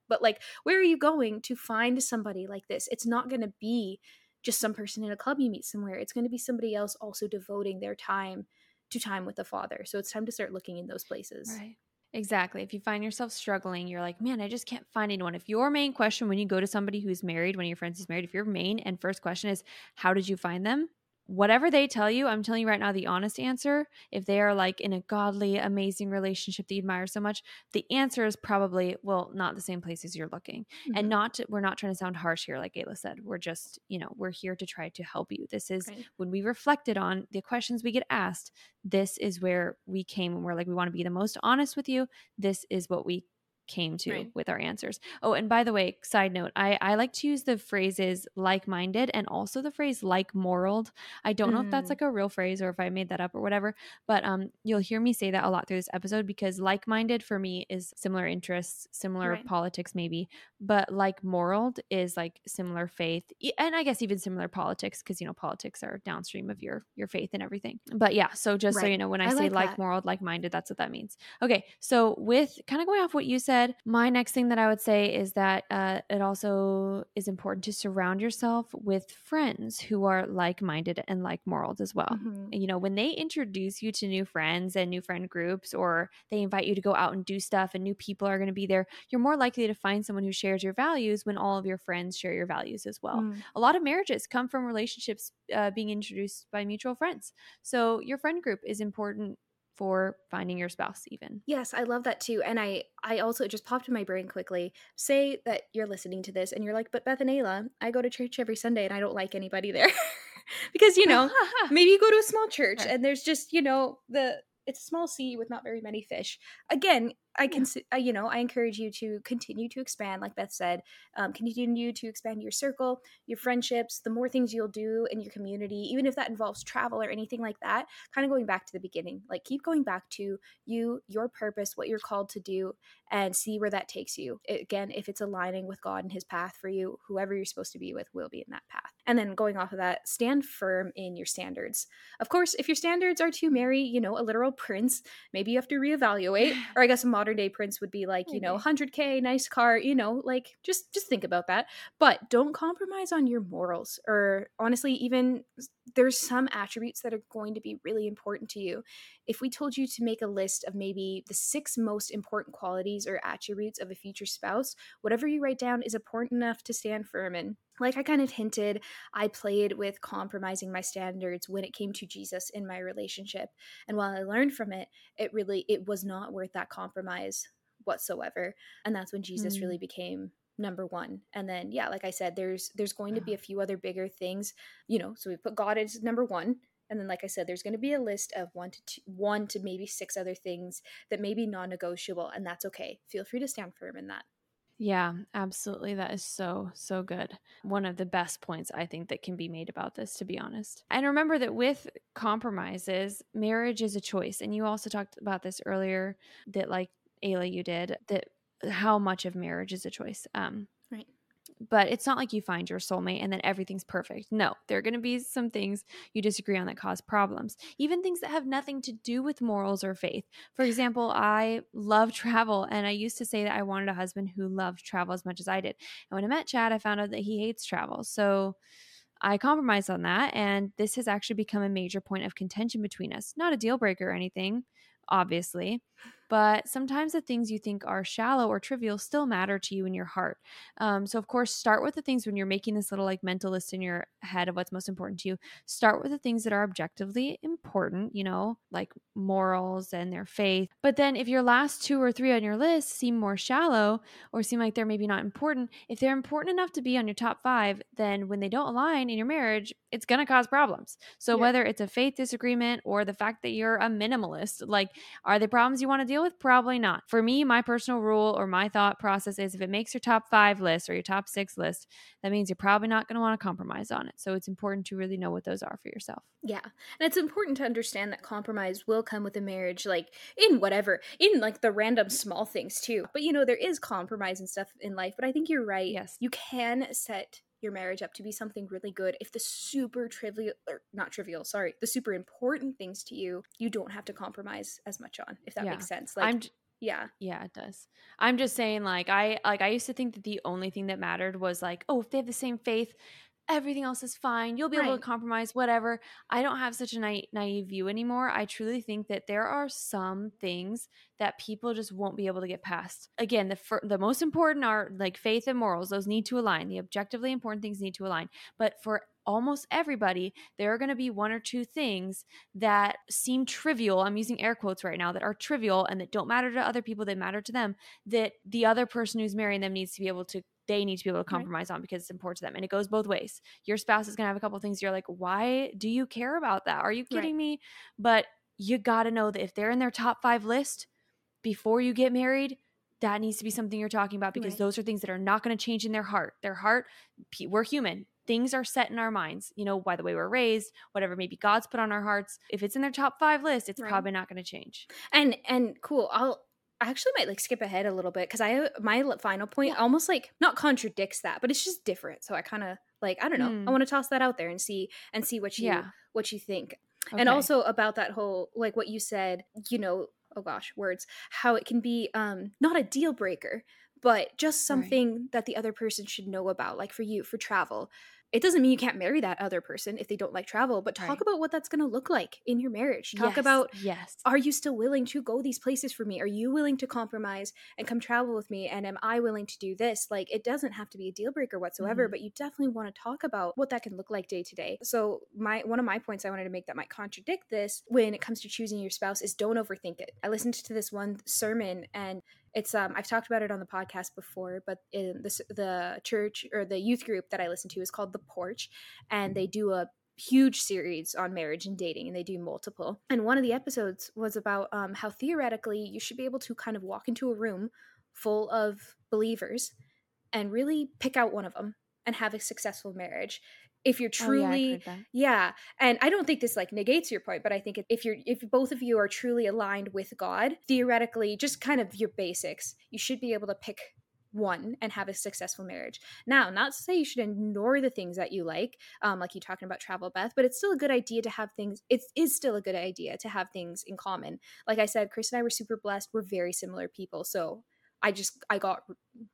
but like where are you going to find somebody like this? It's not going to be just some person in a club you meet somewhere. It's going to be somebody else also devoting their time to time with the Father. So it's time to start looking in those places. Right. Exactly. If you find yourself struggling, you're like, man, I just can't find anyone. If your main question when you go to somebody who's married, one of your friends is married, if your main and first question is, how did you find them? Whatever they tell you, I'm telling you right now, the honest answer, if they are like in a godly, amazing relationship that you admire so much, the answer is probably, well, not the same place as you're looking. Mm-hmm. And not, to, we're not trying to sound harsh here, like Ayla said. We're just, you know, we're here to try to help you. This is right. when we reflected on the questions we get asked, this is where we came and we're like, we want to be the most honest with you. This is what we came to right. with our answers. Oh, and by the way, side note, I, I like to use the phrases like minded and also the phrase like moraled. I don't mm. know if that's mm. like a real phrase or if I made that up or whatever, but um, you'll hear me say that a lot through this episode because like minded for me is similar interests, similar right. politics, maybe, but like moraled is like similar faith and I guess even similar politics because you know politics are downstream of your your faith and everything. But yeah, so just right. so you know, when I, I say like, like moraled, like minded, that's what that means. Okay, so with kind of going off what you said said. My next thing that I would say is that uh, it also is important to surround yourself with friends who are like minded and like morals as well. Mm-hmm. You know, when they introduce you to new friends and new friend groups, or they invite you to go out and do stuff and new people are going to be there, you're more likely to find someone who shares your values when all of your friends share your values as well. Mm. A lot of marriages come from relationships uh, being introduced by mutual friends. So your friend group is important for finding your spouse even. Yes, I love that too. And I I also it just popped in my brain quickly. Say that you're listening to this and you're like, "But Beth and Ayla, I go to church every Sunday and I don't like anybody there." because, you know, maybe you go to a small church and there's just, you know, the it's a small sea with not very many fish. Again, I can, yeah. you know, I encourage you to continue to expand, like Beth said, um, continue to expand your circle, your friendships. The more things you'll do in your community, even if that involves travel or anything like that, kind of going back to the beginning, like keep going back to you, your purpose, what you're called to do, and see where that takes you. Again, if it's aligning with God and His path for you, whoever you're supposed to be with will be in that path. And then going off of that, stand firm in your standards. Of course, if your standards are to marry, you know, a literal prince, maybe you have to reevaluate, or I guess a modern day prince would be like, you know, 100k, nice car, you know, like just just think about that. But don't compromise on your morals, or honestly, even there's some attributes that are going to be really important to you. If we told you to make a list of maybe the six most important qualities or attributes of a future spouse, whatever you write down is important enough to stand firm in. Like I kind of hinted, I played with compromising my standards when it came to Jesus in my relationship. And while I learned from it, it really it was not worth that compromise whatsoever. And that's when Jesus mm. really became number one and then yeah like i said there's there's going to be a mm-hmm. few other bigger things you know so we put god as number one and then like i said there's going to be a list of one to two, one to maybe six other things that may be non-negotiable and that's okay feel free to stand firm in that yeah, absolutely. That is so, so good. One of the best points I think that can be made about this, to be honest. And remember that with compromises, marriage is a choice. And you also talked about this earlier that, like Ayla, you did, that how much of marriage is a choice. Um, right. But it's not like you find your soulmate and then everything's perfect. No, there are going to be some things you disagree on that cause problems, even things that have nothing to do with morals or faith. For example, I love travel, and I used to say that I wanted a husband who loved travel as much as I did. And when I met Chad, I found out that he hates travel. So I compromised on that, and this has actually become a major point of contention between us. Not a deal breaker or anything, obviously, but sometimes the things you think are shallow or trivial still matter to you in your heart. Um, so, of course, start with the things when you're making this little like mental list in your head of what's most important to you. Start with the things that are objectively important, you know, like morals and their faith. But then, if your last two or three on your list seem more shallow or seem like they're maybe not important, if they're important enough to be on your top five, then when they don't align in your marriage, it's going to cause problems. So, yeah. whether it's a faith disagreement or the fact that you're a minimalist, like, are they problems you want to deal deal with? Probably not. For me, my personal rule or my thought process is if it makes your top five list or your top six list, that means you're probably not going to want to compromise on it. So it's important to really know what those are for yourself. Yeah. And it's important to understand that compromise will come with a marriage, like in whatever, in like the random small things too. But you know, there is compromise and stuff in life. But I think you're right. Yes. You can set your marriage up to be something really good if the super trivial or not trivial sorry the super important things to you you don't have to compromise as much on if that yeah. makes sense like I'm, yeah. Yeah it does. I'm just saying like i like i used to think that the only thing that mattered was like oh if they have the same faith everything else is fine. You'll be right. able to compromise, whatever. I don't have such a na- naive view anymore. I truly think that there are some things that people just won't be able to get past. Again, the fir- the most important are like faith and morals. Those need to align. The objectively important things need to align. But for almost everybody, there are going to be one or two things that seem trivial. I'm using air quotes right now that are trivial and that don't matter to other people, they matter to them, that the other person who's marrying them needs to be able to they need to be able to compromise right. on because it's important to them. And it goes both ways. Your spouse is going to have a couple things you're like, why do you care about that? Are you kidding right. me? But you got to know that if they're in their top five list before you get married, that needs to be something you're talking about because right. those are things that are not going to change in their heart. Their heart, we're human. Things are set in our minds, you know, by the way we're raised, whatever maybe God's put on our hearts. If it's in their top five list, it's probably not going to change. And and cool. I'll I actually might like skip ahead a little bit because I my final point yeah. almost like not contradicts that, but it's just different. So I kind of like I don't know. Mm. I want to toss that out there and see and see what you yeah. what you think. Okay. And also about that whole like what you said, you know, oh gosh, words, how it can be um not a deal breaker, but just something right. that the other person should know about like for you for travel it doesn't mean you can't marry that other person if they don't like travel but talk right. about what that's going to look like in your marriage. Talk yes, about yes. Are you still willing to go these places for me? Are you willing to compromise and come travel with me? And am i willing to do this? Like it doesn't have to be a deal breaker whatsoever mm-hmm. but you definitely want to talk about what that can look like day to day. So my one of my points i wanted to make that might contradict this when it comes to choosing your spouse is don't overthink it. I listened to this one sermon and it's um I've talked about it on the podcast before, but in the the church or the youth group that I listen to is called The Porch, and they do a huge series on marriage and dating and they do multiple. And one of the episodes was about um, how theoretically you should be able to kind of walk into a room full of believers and really pick out one of them and have a successful marriage if you're truly oh, yeah, yeah, and i don't think this like negates your point but i think if you're if both of you are truly aligned with god theoretically just kind of your basics you should be able to pick one and have a successful marriage. Now not to say you should ignore the things that you like um, like you talking about travel beth but it's still a good idea to have things it is still a good idea to have things in common. Like i said chris and i were super blessed we're very similar people so I just I got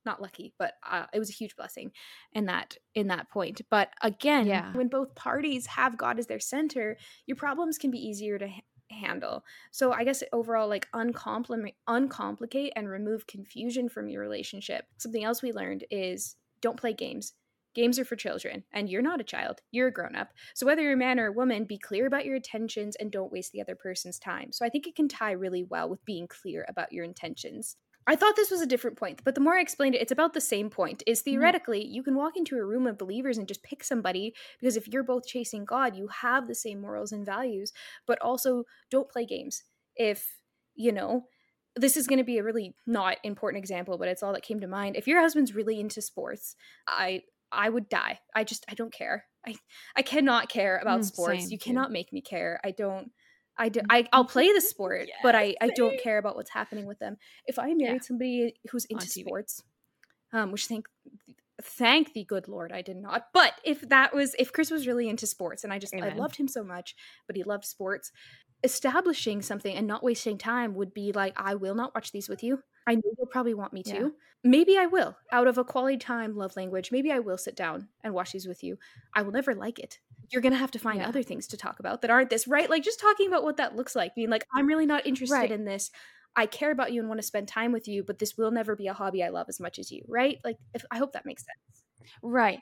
not lucky, but uh, it was a huge blessing in that in that point. But again, yeah. when both parties have God as their center, your problems can be easier to ha- handle. So I guess overall, like uncomplicate, uncomplicate, and remove confusion from your relationship. Something else we learned is don't play games. Games are for children, and you're not a child. You're a grown up. So, whether you're a man or a woman, be clear about your intentions and don't waste the other person's time. So, I think it can tie really well with being clear about your intentions. I thought this was a different point, but the more I explained it, it's about the same point. Is mm-hmm. theoretically, you can walk into a room of believers and just pick somebody because if you're both chasing God, you have the same morals and values, but also don't play games. If, you know, this is going to be a really not important example, but it's all that came to mind. If your husband's really into sports, I I would die. I just I don't care. I I cannot care about mm, sports. You cannot make me care. I don't I do, I, I'll play the sport, yes, but I, I don't care about what's happening with them. If I married yeah. somebody who's into sports, um, which thank thank the good Lord I did not. But if that was if Chris was really into sports and I just Amen. I loved him so much, but he loved sports, establishing something and not wasting time would be like, I will not watch these with you. I know you'll probably want me to. Yeah. Maybe I will. Out of a quality time love language, maybe I will sit down and watch these with you. I will never like it you're going to have to find yeah. other things to talk about that aren't this, right? Like just talking about what that looks like, being like, I'm really not interested right. in this. I care about you and want to spend time with you, but this will never be a hobby I love as much as you, right? Like, if, I hope that makes sense. Right.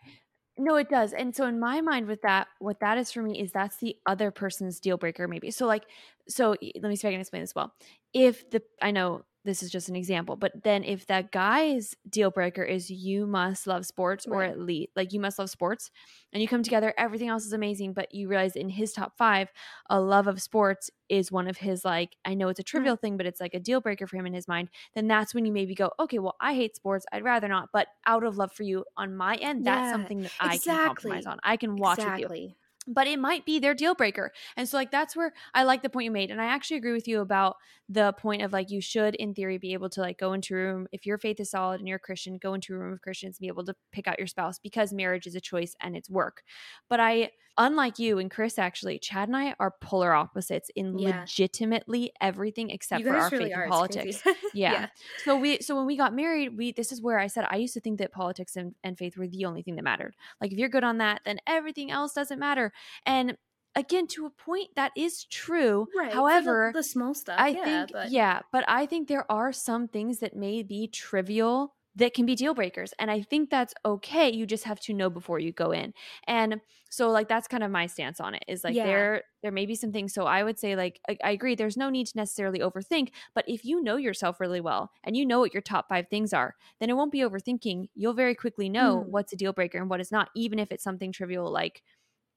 No, it does. And so in my mind with that, what that is for me is that's the other person's deal breaker, maybe. So like, so let me see if I can explain this well. If the I know this is just an example but then if that guy's deal breaker is you must love sports right. or at least like you must love sports and you come together everything else is amazing but you realize in his top five a love of sports is one of his like i know it's a mm-hmm. trivial thing but it's like a deal breaker for him in his mind then that's when you maybe go okay well i hate sports i'd rather not but out of love for you on my end that's yeah, something that i exactly. can compromise on i can watch exactly. with you but it might be their deal breaker. And so like that's where I like the point you made and I actually agree with you about the point of like you should in theory be able to like go into a room if your faith is solid and you're a Christian, go into a room of Christians and be able to pick out your spouse because marriage is a choice and it's work. But I unlike you and Chris actually, Chad and I are polar opposites in yeah. legitimately everything except for our really faith and politics. yeah. yeah. So we so when we got married, we this is where I said I used to think that politics and, and faith were the only thing that mattered. Like if you're good on that, then everything else doesn't matter. And again to a point that is true right however the, the, small stuff i yeah, think but. yeah but i think there are some things that may be trivial that can be deal breakers and i think that's okay you just have to know before you go in and so like that's kind of my stance on it is like yeah. there there may be some things so i would say like I, I, agree there's no need to necessarily overthink but if you know yourself really well and you know what your top five things are then it won't be overthinking you'll very quickly know mm. what's a deal breaker and what is not even if it's something trivial like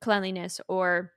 cleanliness or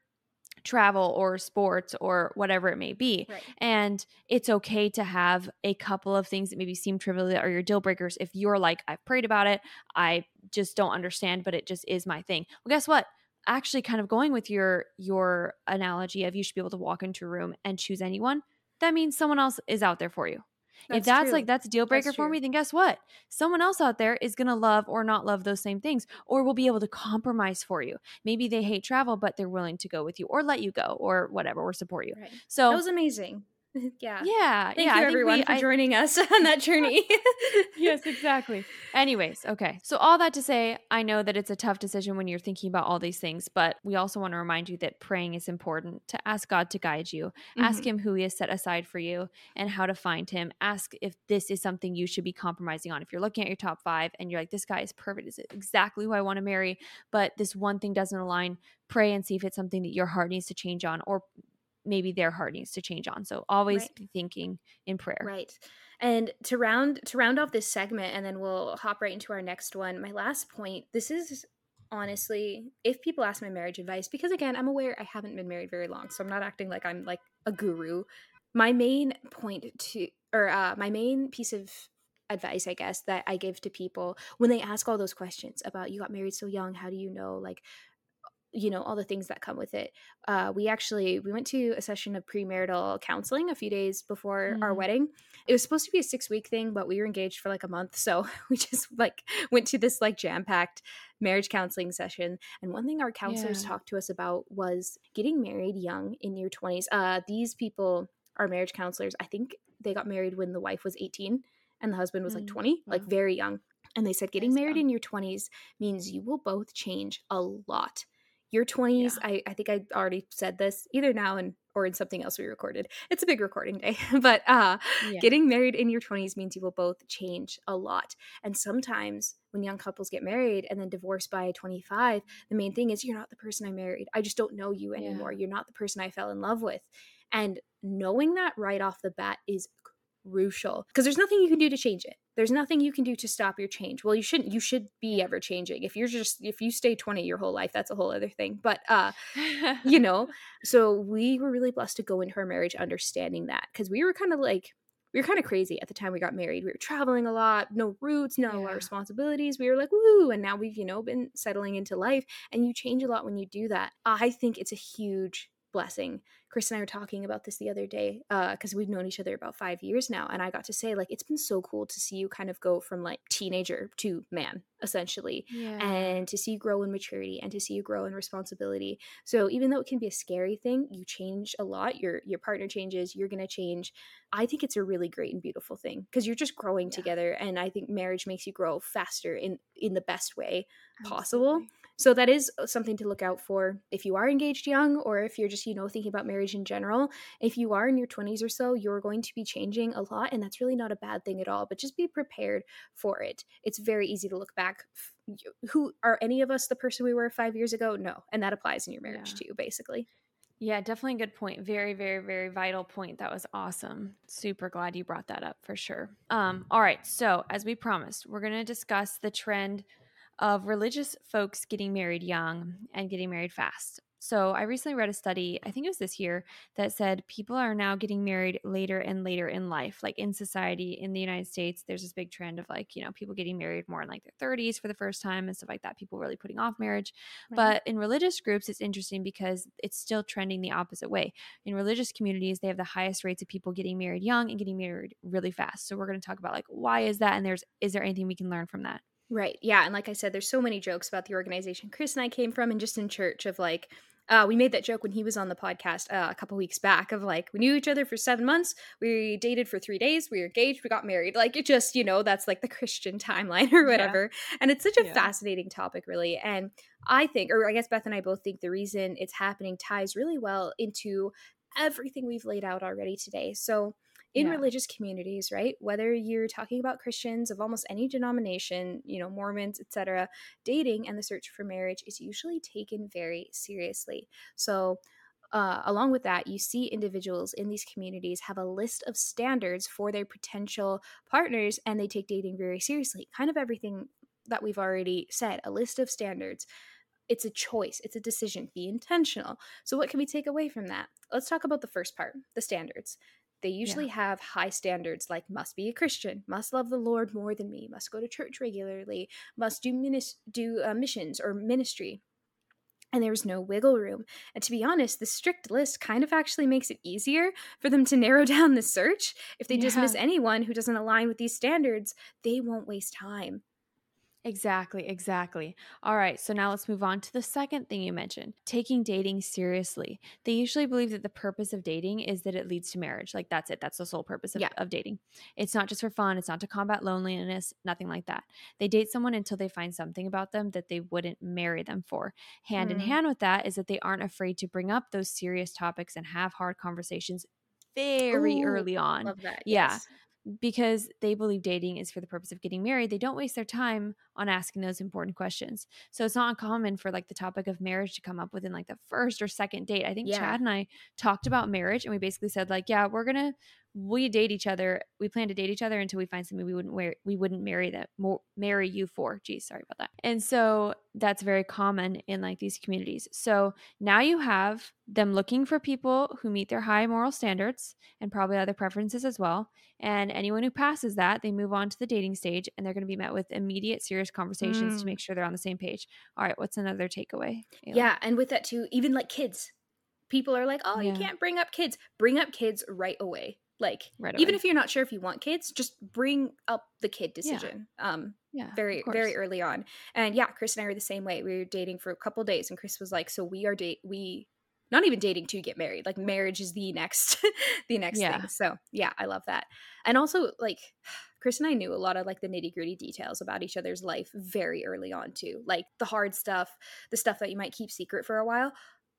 travel or sports or whatever it may be. Right. And it's okay to have a couple of things that maybe seem trivial that are your deal breakers if you're like, I've prayed about it, I just don't understand, but it just is my thing. Well, guess what? Actually, kind of going with your your analogy of you should be able to walk into a room and choose anyone, that means someone else is out there for you. That's if that's true. like that's a deal breaker for me, then guess what? Someone else out there is gonna love or not love those same things, or will be able to compromise for you. Maybe they hate travel, but they're willing to go with you, or let you go, or whatever, or support you. Right. So that was amazing. yeah. Yeah. Thank yeah, you everyone we, for I, joining us on that journey. yes, exactly. Anyways, okay. So all that to say, I know that it's a tough decision when you're thinking about all these things, but we also want to remind you that praying is important to ask God to guide you. Mm-hmm. Ask him who he has set aside for you and how to find him. Ask if this is something you should be compromising on. If you're looking at your top 5 and you're like this guy is perfect, is exactly who I want to marry, but this one thing doesn't align, pray and see if it's something that your heart needs to change on or maybe their heart needs to change on. So always right. be thinking in prayer. Right. And to round to round off this segment and then we'll hop right into our next one. My last point, this is honestly, if people ask my marriage advice because again, I'm aware I haven't been married very long, so I'm not acting like I'm like a guru. My main point to or uh my main piece of advice i guess that i give to people when they ask all those questions about you got married so young how do you know like you know all the things that come with it uh, we actually we went to a session of premarital counseling a few days before mm. our wedding it was supposed to be a six week thing but we were engaged for like a month so we just like went to this like jam packed marriage counseling session and one thing our counselors yeah. talked to us about was getting married young in your 20s uh, these people are marriage counselors i think they got married when the wife was 18 and the husband was mm. like 20 wow. like very young and they said getting married in your 20s means you will both change a lot your 20s yeah. I, I think i already said this either now and or in something else we recorded it's a big recording day but uh yeah. getting married in your 20s means you will both change a lot and sometimes when young couples get married and then divorce by 25 the main thing is you're not the person i married i just don't know you anymore yeah. you're not the person i fell in love with and knowing that right off the bat is crucial because there's nothing you can do to change it. There's nothing you can do to stop your change. Well, you shouldn't you should be ever changing. If you're just if you stay 20 your whole life, that's a whole other thing. But uh you know, so we were really blessed to go into our marriage understanding that cuz we were kind of like we were kind of crazy at the time we got married. We were traveling a lot, no roots, no yeah. responsibilities. We were like, woo, and now we've, you know, been settling into life. And you change a lot when you do that. I think it's a huge blessing. Chris and I were talking about this the other day because uh, we've known each other about five years now. And I got to say, like, it's been so cool to see you kind of go from like teenager to man, essentially, yeah. and to see you grow in maturity and to see you grow in responsibility. So even though it can be a scary thing, you change a lot. Your your partner changes. You're gonna change. I think it's a really great and beautiful thing because you're just growing yeah. together, and I think marriage makes you grow faster in in the best way possible. So that is uh, something to look out for if you are engaged young or if you're just, you know, thinking about marriage in general. If you are in your 20s or so, you're going to be changing a lot and that's really not a bad thing at all, but just be prepared for it. It's very easy to look back who are any of us the person we were 5 years ago? No. And that applies in your marriage yeah. too, basically. Yeah, definitely a good point. Very, very, very vital point. That was awesome. Super glad you brought that up for sure. Um, all right. So, as we promised, we're going to discuss the trend of religious folks getting married young and getting married fast. So I recently read a study, I think it was this year, that said people are now getting married later and later in life. Like in society in the United States, there's this big trend of like, you know, people getting married more in like their 30s for the first time and stuff like that. People really putting off marriage. Right. But in religious groups, it's interesting because it's still trending the opposite way. In religious communities, they have the highest rates of people getting married young and getting married really fast. So we're going to talk about like why is that and there's is there anything we can learn from that? Right. Yeah. And like I said, there's so many jokes about the organization Chris and I came from and just in church of like, uh, we made that joke when he was on the podcast uh, a couple weeks back of like we knew each other for seven months we dated for three days we were engaged we got married like it just you know that's like the christian timeline or whatever yeah. and it's such a yeah. fascinating topic really and i think or i guess beth and i both think the reason it's happening ties really well into everything we've laid out already today so in yeah. religious communities, right? Whether you're talking about Christians of almost any denomination, you know, Mormons, etc., dating and the search for marriage is usually taken very seriously. So, uh, along with that, you see individuals in these communities have a list of standards for their potential partners and they take dating very seriously. Kind of everything that we've already said a list of standards. It's a choice, it's a decision. Be intentional. So, what can we take away from that? Let's talk about the first part the standards. They usually yeah. have high standards like must be a Christian, must love the Lord more than me, must go to church regularly, must do minis- do uh, missions or ministry. And there's no wiggle room. And to be honest, the strict list kind of actually makes it easier for them to narrow down the search. If they yeah. dismiss anyone who doesn't align with these standards, they won't waste time. Exactly, exactly. All right, so now let's move on to the second thing you mentioned taking dating seriously. They usually believe that the purpose of dating is that it leads to marriage. Like, that's it, that's the sole purpose of, yeah. of dating. It's not just for fun, it's not to combat loneliness, nothing like that. They date someone until they find something about them that they wouldn't marry them for. Hand mm. in hand with that is that they aren't afraid to bring up those serious topics and have hard conversations very Ooh, early on. That, yeah. Yes because they believe dating is for the purpose of getting married, they don't waste their time on asking those important questions. So it's not uncommon for like the topic of marriage to come up within like the first or second date. I think yeah. Chad and I talked about marriage and we basically said like, yeah, we're going to we date each other. We plan to date each other until we find something we wouldn't wear, we wouldn't marry that marry you for. Geez, sorry about that. And so that's very common in like these communities. So now you have them looking for people who meet their high moral standards and probably other preferences as well. And anyone who passes that, they move on to the dating stage and they're going to be met with immediate serious conversations mm. to make sure they're on the same page. All right, what's another takeaway? Ayla? Yeah, and with that too, even like kids. People are like, "Oh, yeah. you can't bring up kids." Bring up kids right away like right even if you're not sure if you want kids, just bring up the kid decision. Yeah. Um yeah, very very early on. And yeah, Chris and I were the same way. We were dating for a couple days and Chris was like, "So we are date we not even dating to get married. Like marriage is the next the next yeah. thing." So, yeah, I love that. And also like Chris and I knew a lot of like the nitty gritty details about each other's life very early on too. Like the hard stuff, the stuff that you might keep secret for a while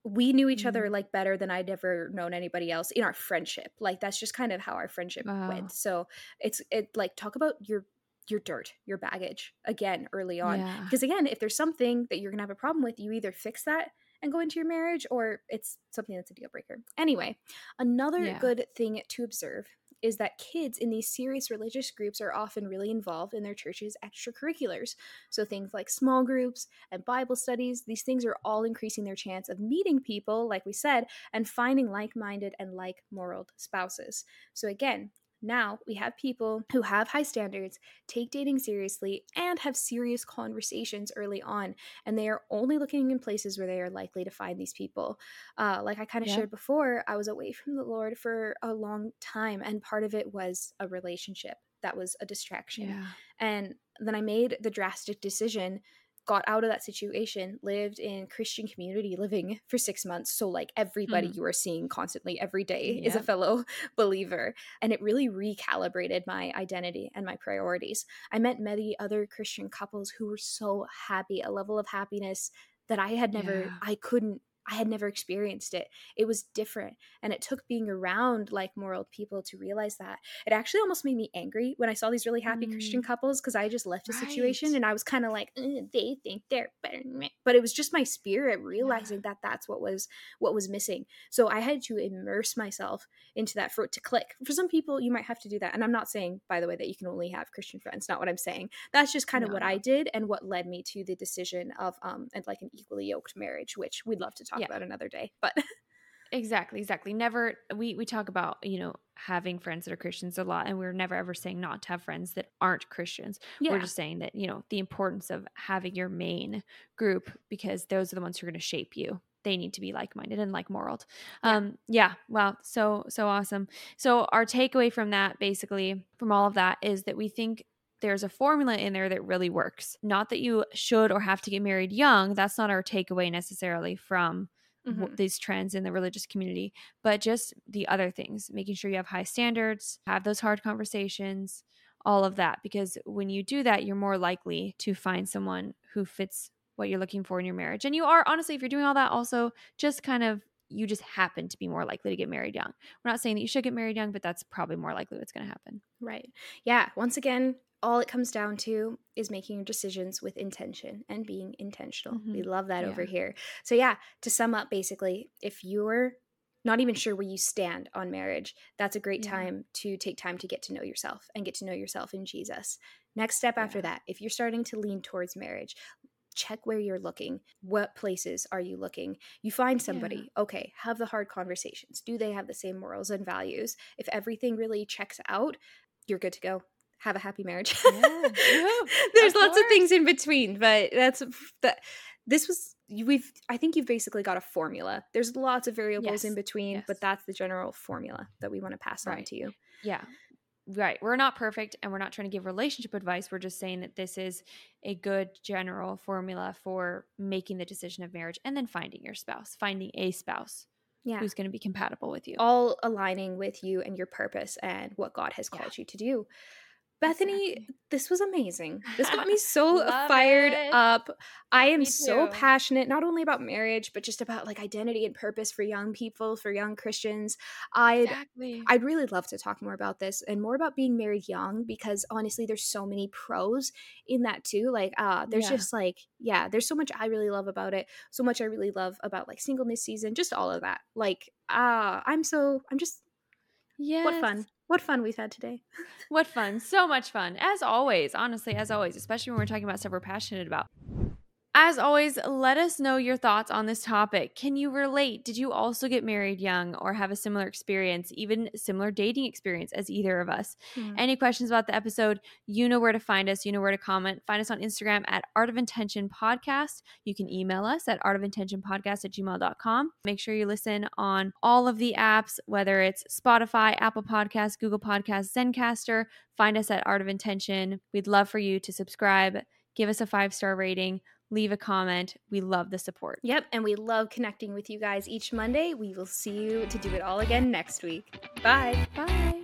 we knew each other mm-hmm. like better than I'd ever known anybody else in our friendship. Like that's just kind of how our friendship wow. went. So it's it like talk about your your dirt, your baggage again early on. Yeah. Because again, if there's something that you're gonna have a problem with, you either fix that and go into your marriage or it's something that's a deal breaker. Anyway, another yeah. good thing to observe is that kids in these serious religious groups are often really involved in their church's extracurriculars. So things like small groups and Bible studies, these things are all increasing their chance of meeting people, like we said, and finding like minded and like moral spouses. So again, now we have people who have high standards, take dating seriously, and have serious conversations early on. And they are only looking in places where they are likely to find these people. Uh, like I kind of yeah. shared before, I was away from the Lord for a long time, and part of it was a relationship that was a distraction. Yeah. And then I made the drastic decision got out of that situation, lived in Christian community living for six months. So, like everybody mm. you are seeing constantly every day yeah. is a fellow believer. And it really recalibrated my identity and my priorities. I met many other Christian couples who were so happy, a level of happiness that I had never, yeah. I couldn't I had never experienced it. It was different. And it took being around like more old people to realize that. It actually almost made me angry when I saw these really happy mm. Christian couples because I just left a right. situation and I was kind of like, they think they're better than me. But it was just my spirit realizing yeah. that that's what was what was missing. So I had to immerse myself into that for it to click. For some people, you might have to do that. And I'm not saying, by the way, that you can only have Christian friends. Not what I'm saying. That's just kind of no. what I did and what led me to the decision of um and like an equally yoked marriage, which we'd love to talk talk yeah. about another day. But exactly, exactly. Never we we talk about, you know, having friends that are Christians a lot and we're never ever saying not to have friends that aren't Christians. Yeah. We're just saying that, you know, the importance of having your main group because those are the ones who are going to shape you they need to be like-minded and like moral yeah. um yeah wow so so awesome so our takeaway from that basically from all of that is that we think there's a formula in there that really works not that you should or have to get married young that's not our takeaway necessarily from mm-hmm. these trends in the religious community but just the other things making sure you have high standards have those hard conversations all of that because when you do that you're more likely to find someone who fits what you're looking for in your marriage. And you are, honestly, if you're doing all that, also just kind of, you just happen to be more likely to get married young. We're not saying that you should get married young, but that's probably more likely what's going to happen. Right. Yeah. Once again, all it comes down to is making your decisions with intention and being intentional. Mm-hmm. We love that yeah. over here. So, yeah, to sum up, basically, if you're not even sure where you stand on marriage, that's a great yeah. time to take time to get to know yourself and get to know yourself in Jesus. Next step yeah. after that, if you're starting to lean towards marriage, check where you're looking. What places are you looking? You find somebody, yeah. okay, have the hard conversations. Do they have the same morals and values? If everything really checks out, you're good to go. Have a happy marriage. Yeah. There's of lots course. of things in between, but that's that this was we've I think you've basically got a formula. There's lots of variables yes. in between, yes. but that's the general formula that we want to pass right. on to you. Yeah right we're not perfect and we're not trying to give relationship advice we're just saying that this is a good general formula for making the decision of marriage and then finding your spouse finding a spouse yeah. who's going to be compatible with you all aligning with you and your purpose and what god has called yeah. you to do Bethany, this was amazing. This got me so fired it. up. I am so passionate not only about marriage but just about like identity and purpose for young people, for young Christians. I'd exactly. I'd really love to talk more about this and more about being married young because honestly there's so many pros in that too. Like uh there's yeah. just like yeah, there's so much I really love about it. So much I really love about like singleness season, just all of that. Like uh I'm so I'm just yeah. What fun. What fun we've had today. what fun. So much fun. As always, honestly, as always, especially when we're talking about stuff we're passionate about. As always, let us know your thoughts on this topic. Can you relate? Did you also get married young or have a similar experience, even similar dating experience as either of us? Mm-hmm. Any questions about the episode? You know where to find us. You know where to comment. Find us on Instagram at Art of Intention Podcast. You can email us at artofintentionpodcast at gmail.com. Make sure you listen on all of the apps, whether it's Spotify, Apple Podcasts, Google Podcasts, Zencastr. Find us at Art of Intention. We'd love for you to subscribe, give us a five star rating leave a comment. We love the support. Yep, and we love connecting with you guys each Monday. We will see you to do it all again next week. Bye. Bye.